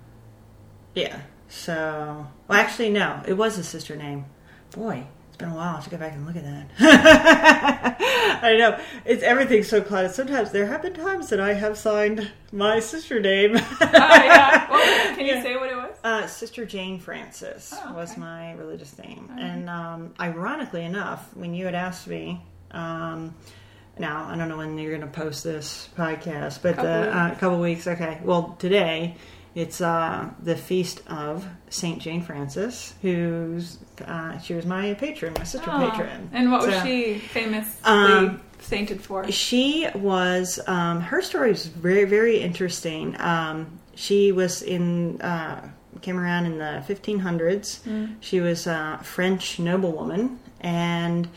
yeah. So, well, actually, no, it was a sister name. Boy, it's been a while. I should go back and look at that. I know it's everything's so clouded. Sometimes there have been times that I have signed my sister name. oh, yeah. Well, can you yeah. say what it was? Uh, Sister Jane Francis oh, okay. was my religious name, right. and um, ironically enough, when you had asked me. Um, now I don't know when you're going to post this podcast, but couple the uh, couple weeks. Okay, well today it's uh, the feast of Saint Jane Frances, who's uh, she was my patron, my sister oh. patron. And what was she famously um, sainted for? She was. Um, her story is very very interesting. Um, she was in. Uh, came around in the 1500s. Mm. She was a French noblewoman and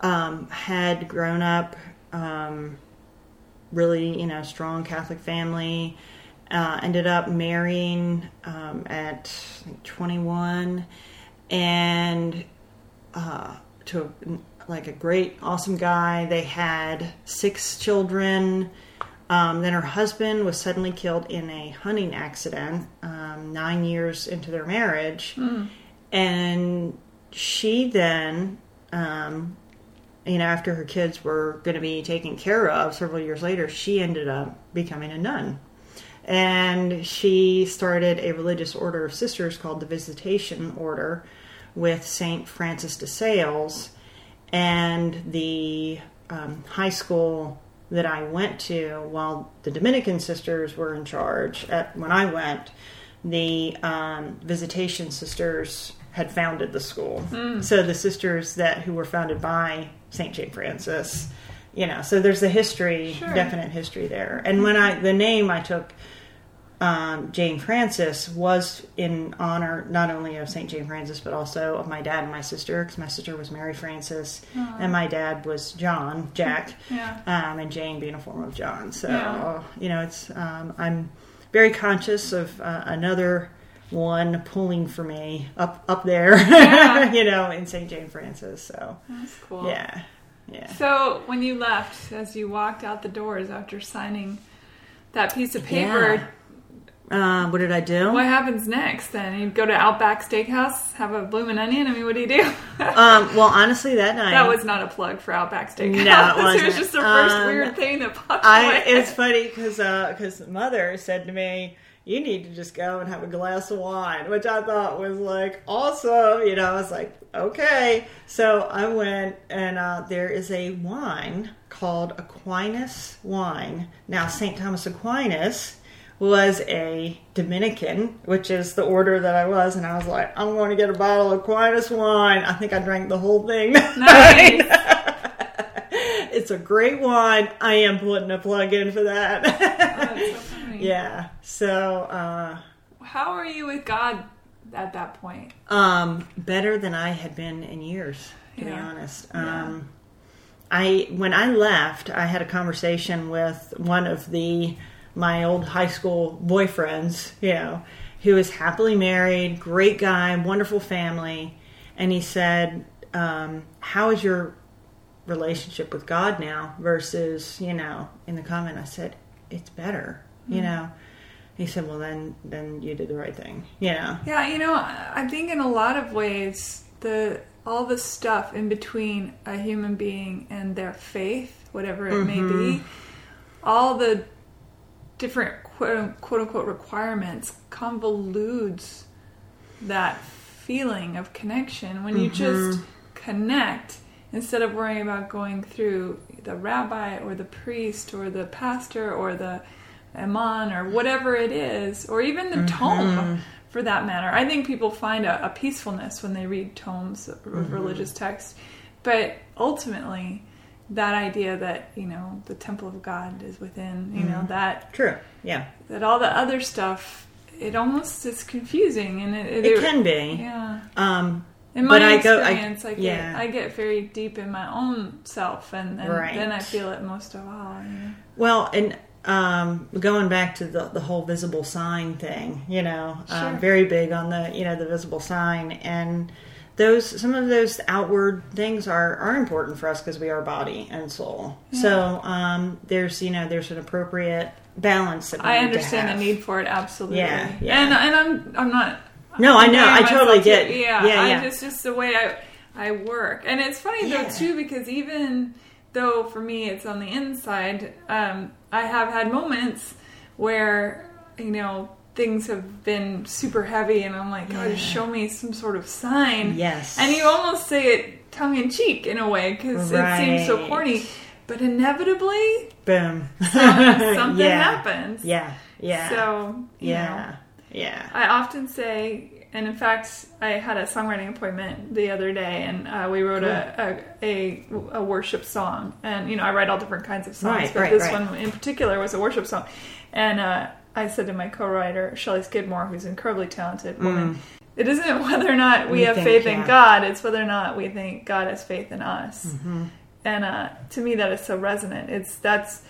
um, had grown up um, really, you know, strong Catholic family. Uh, ended up marrying um, at 21 and uh, to like a great, awesome guy. They had six children. Um, then her husband was suddenly killed in a hunting accident um, nine years into their marriage. Mm. And she then um, you know, after her kids were going to be taken care of several years later, she ended up becoming a nun. And she started a religious order of sisters called the Visitation Order with St. Francis de Sales. And the um, high school that I went to, while the Dominican sisters were in charge, at, when I went, the um, Visitation sisters had founded the school. Mm. So the sisters that who were founded by Saint Jane Frances, you know, so there's a history, sure. definite history there. And when I the name I took um, Jane Francis was in honor not only of Saint Jane Frances but also of my dad and my sister because my sister was Mary Francis Aww. and my dad was John Jack, yeah. um, and Jane being a form of John. So yeah. you know, it's um, I'm very conscious of uh, another one pulling for me up up there, yeah. you know, in St. Jane Frances. So that's cool. Yeah, yeah. So when you left, as you walked out the doors after signing that piece of paper. Uh, what did I do? What happens next? Then you go to Outback Steakhouse, have a bloomin' onion. I mean, what do you do? um, well, honestly, that night that was not a plug for Outback Steakhouse. No, it, it was just the first um, weird thing that popped. I, it's funny because because uh, mother said to me, you need to just go and have a glass of wine, which I thought was like awesome. You know, I was like, okay. So I went, and uh, there is a wine called Aquinas wine. Now, St. Thomas Aquinas was a Dominican, which is the order that I was, and I was like, I'm going to get a bottle of Aquinas wine. I think I drank the whole thing. Nice. it's a great wine. I am putting a plug in for that. Oh, yeah. So, uh, how are you with God at that point? Um, better than I had been in years, to yeah. be honest. Yeah. Um, I when I left, I had a conversation with one of the my old high school boyfriends, you know, who is happily married, great guy, wonderful family, and he said, um, "How is your relationship with God now?" Versus, you know, in the comment, I said, "It's better." you know he said well then then you did the right thing you know yeah you know i think in a lot of ways the all the stuff in between a human being and their faith whatever it mm-hmm. may be mm-hmm. all the different quote, quote unquote requirements convolutes that feeling of connection when you mm-hmm. just connect instead of worrying about going through the rabbi or the priest or the pastor or the Imam or whatever it is, or even the mm-hmm. tome for that matter. I think people find a, a peacefulness when they read tomes of mm-hmm. religious text, but ultimately, that idea that you know the temple of God is within, you mm-hmm. know that true, yeah, that all the other stuff, it almost is confusing, and it, it, it can be, yeah. Um, in my but experience, I, I, go, I, yeah. get, I get very deep in my own self, and, and right. then I feel it most of all. You know? Well, and um, going back to the, the whole visible sign thing, you know, sure. um, very big on the, you know, the visible sign and those, some of those outward things are, are important for us because we are body and soul. Yeah. So, um, there's, you know, there's an appropriate balance that I understand the need for it. Absolutely. Yeah. yeah. And, and I'm, I'm not, no, I know. I totally get. Yeah, yeah, yeah. I, it's just the way I, I work. And it's funny Yeah. though too because even though for me it's on the inside, um, I have had moments where you know things have been super heavy, and I'm like, God, Yeah. show me some sort of sign. Yes. And you almost say it tongue in cheek in a way because it seems so corny, but inevitably Boom. something yeah. happens. Yeah. Yeah. So yeah. know, Yeah. I often say, and in fact, I had a songwriting appointment the other day, and uh, we wrote a, a, a a worship song. And you know, I write all different kinds of songs, Right, but right, this right. one in particular was a worship song. And uh, I said to my co-writer Shelley Skidmore, who's an incredibly talented woman. It isn't whether or not we, We have think, faith in. God; it's whether or not we think God has faith in us. Mm-hmm. And uh, to me, that is so resonant. It's that's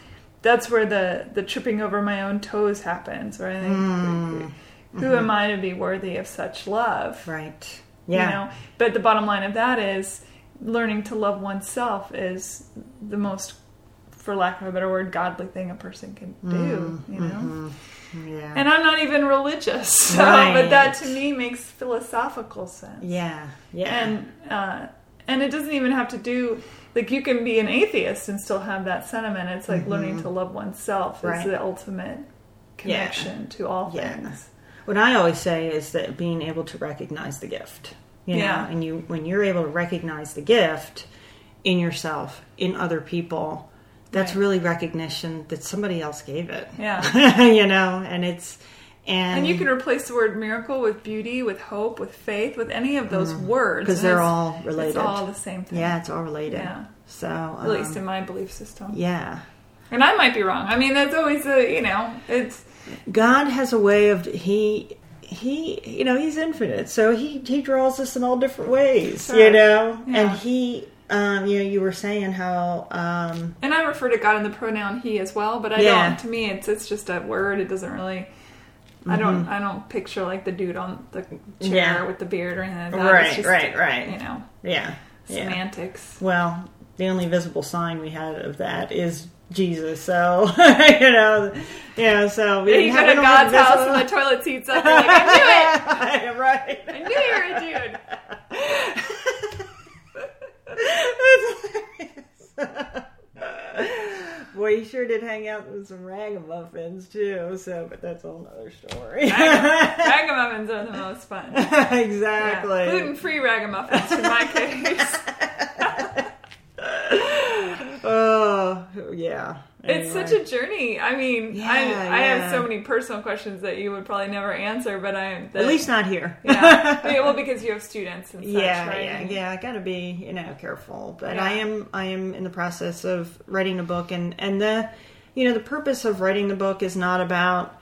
that's where the the tripping over my own toes happens. Where I think, Mm. who am I to be worthy of such love? Right. Yeah. You know, but the bottom line of that is learning to love oneself is the most, for lack of a better word, godly thing a person can do. Mm, you know. Yeah. And I'm not even religious, so, Right. but that to me makes philosophical sense yeah. Yeah. and uh, and it doesn't even have to do like you can be an atheist and still have that sentiment. It's like learning to love oneself Right. is the ultimate connection to all Yeah. things. What I always say is that being able to recognize the gift, you know, Yeah. and you when you're able to recognize the gift in yourself, in other people, that's Right. really recognition that somebody else gave it. Yeah. you know, and it's and, And you can replace the word miracle with beauty, with hope, with faith, with any of those words. because they're all related. It's all the same thing. yeah, it's all related. Yeah. So At least um, in my belief system. yeah. And I might be wrong. I mean, that's always a, you know, it's, God has a way of he he you know he's infinite, so he he draws us in all different ways, Sure. you know, Yeah. and he um you know you were saying how um and I refer to God in the pronoun he as well, but I Yeah. don't, to me, it's, it's just a word. It doesn't really, I don't, I don't picture like the dude on the chair Mm-hmm. Yeah. with the beard or anything like that. Right, just, right, right. You know, yeah yeah semantics. well the only visible sign we had of that is Jesus, so you know yeah so we you go to God's house and the toilet seats up. Like, I knew it. right. I knew you were a dude. Boy, you sure did hang out with some ragamuffins too. So, but that's a whole nother story. Ragamuffins are the most fun. exactly. Gluten free ragamuffins in my case. Oh, yeah. It's such a journey. I mean, Yeah, I, I have so many personal questions that you would probably never answer, but I that, At least not here. yeah. yeah, well, because you have students and such, yeah, right? yeah, yeah. I got to be, you know, careful. But Yeah. I am, I am in the process of writing a book, and and the, you know, the purpose of writing the book is not about,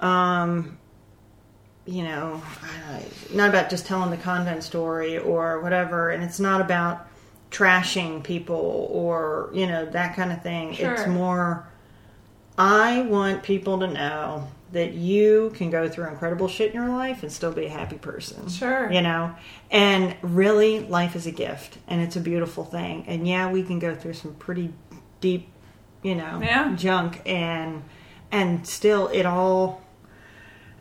um, you know, uh, not about just telling the convent story or whatever, and it's not about trashing people or you know that kind of thing. It's more. I want people to know that you can go through incredible shit in your life and still be a happy person. Sure. You know? And really, life is a gift and it's a beautiful thing. And yeah, we can go through some pretty deep, you know, Yeah. junk and and still it all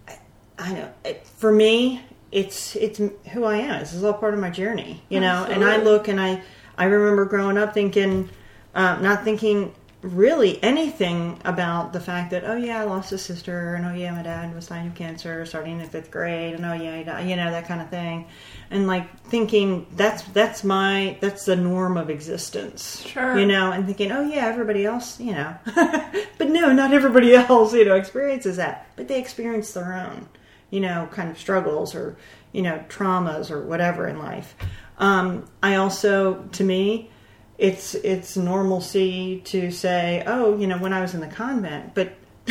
I- I know it, for me it's it's who I am. This is all part of my journey, you know. And I look and I I remember growing up thinking um, not thinking really anything about the fact that oh yeah I lost a sister and oh yeah my dad was dying of cancer starting in fifth grade and oh yeah you know that kind of thing. And like thinking that's that's my that's the norm of existence. Sure. you know and thinking oh yeah everybody else you know. But no not everybody else you know experiences that. But they experience their own you know kind of struggles or you know traumas or whatever in life um, I also to me it's it's normalcy to say, oh, you know, when I was in the convent, but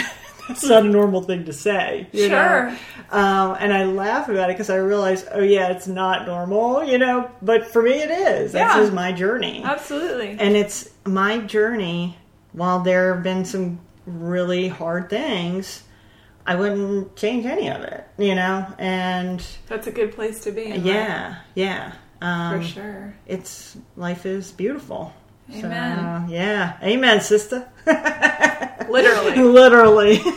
that's not a normal thing to say. You Sure. Um, and I laugh about it because I realize, oh yeah, it's not normal, you know. But for me, it is. This Yeah. is my journey, Absolutely. and it's my journey. While there have been some really hard things, I wouldn't change any of it, you know. And That's a good place to be. in yeah, yeah. Um, For sure. it's life is beautiful. Amen. So, yeah. Amen, sister. Literally. Literally.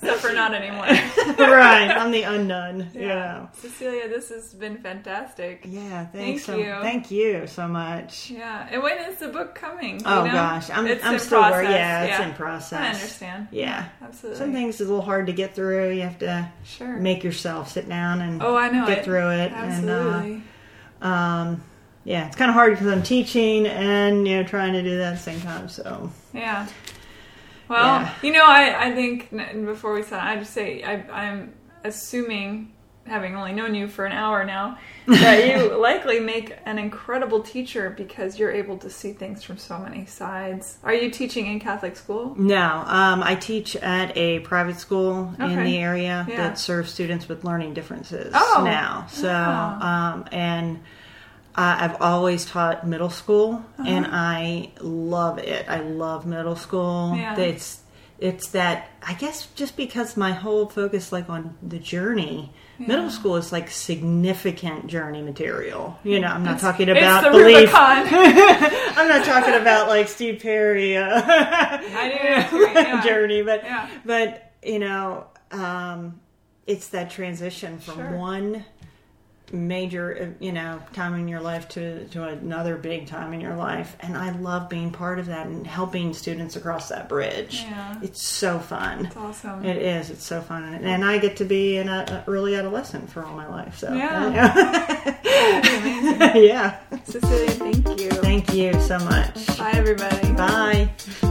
So Except for not anymore. right, I'm the unknown. Yeah. Cecilia, this has been fantastic. Yeah, thanks. Thank so, you. Thank you so much. Yeah. And when is the book coming? Oh know? gosh, I'm It's I'm still process. working. Yeah, it's in process. I understand. Yeah. Absolutely. Some things is a little hard to get through. You have to Sure. make yourself sit down and oh, I know get it. through it. Absolutely. And uh, um, yeah, it's kind of hard because I'm teaching and you know trying to do that at the same time. So Yeah. Well, Yeah. you know, I, I think before we start, I just say I, I'm assuming, having only known you for an hour now, that you likely make an incredible teacher because you're able to see things from so many sides. Are you teaching in Catholic school? no, um, I teach at a private school in the area Yeah. that serves students with learning differences Oh. now. So Wow. um, and. Uh, I've always taught middle school, Uh-huh. and I love it. I love middle school. Yeah. It's it's that I guess just because my whole focus like on the journey. Middle school is like significant journey material. You know, I'm not talking about it's the belief. I'm not talking about like Steve Perry uh, I do. Yeah. journey, but Yeah. but you know, um, it's that transition from Sure. one major you know time in your life to to another big time in your life and i love being part of that and helping students across that bridge Yeah. it's so fun It's awesome. it is it's so fun and i get to be an uh, early adolescent for all my life so Yeah. yeah, yeah. Cecilia, thank you. thank you so much Bye, everybody. bye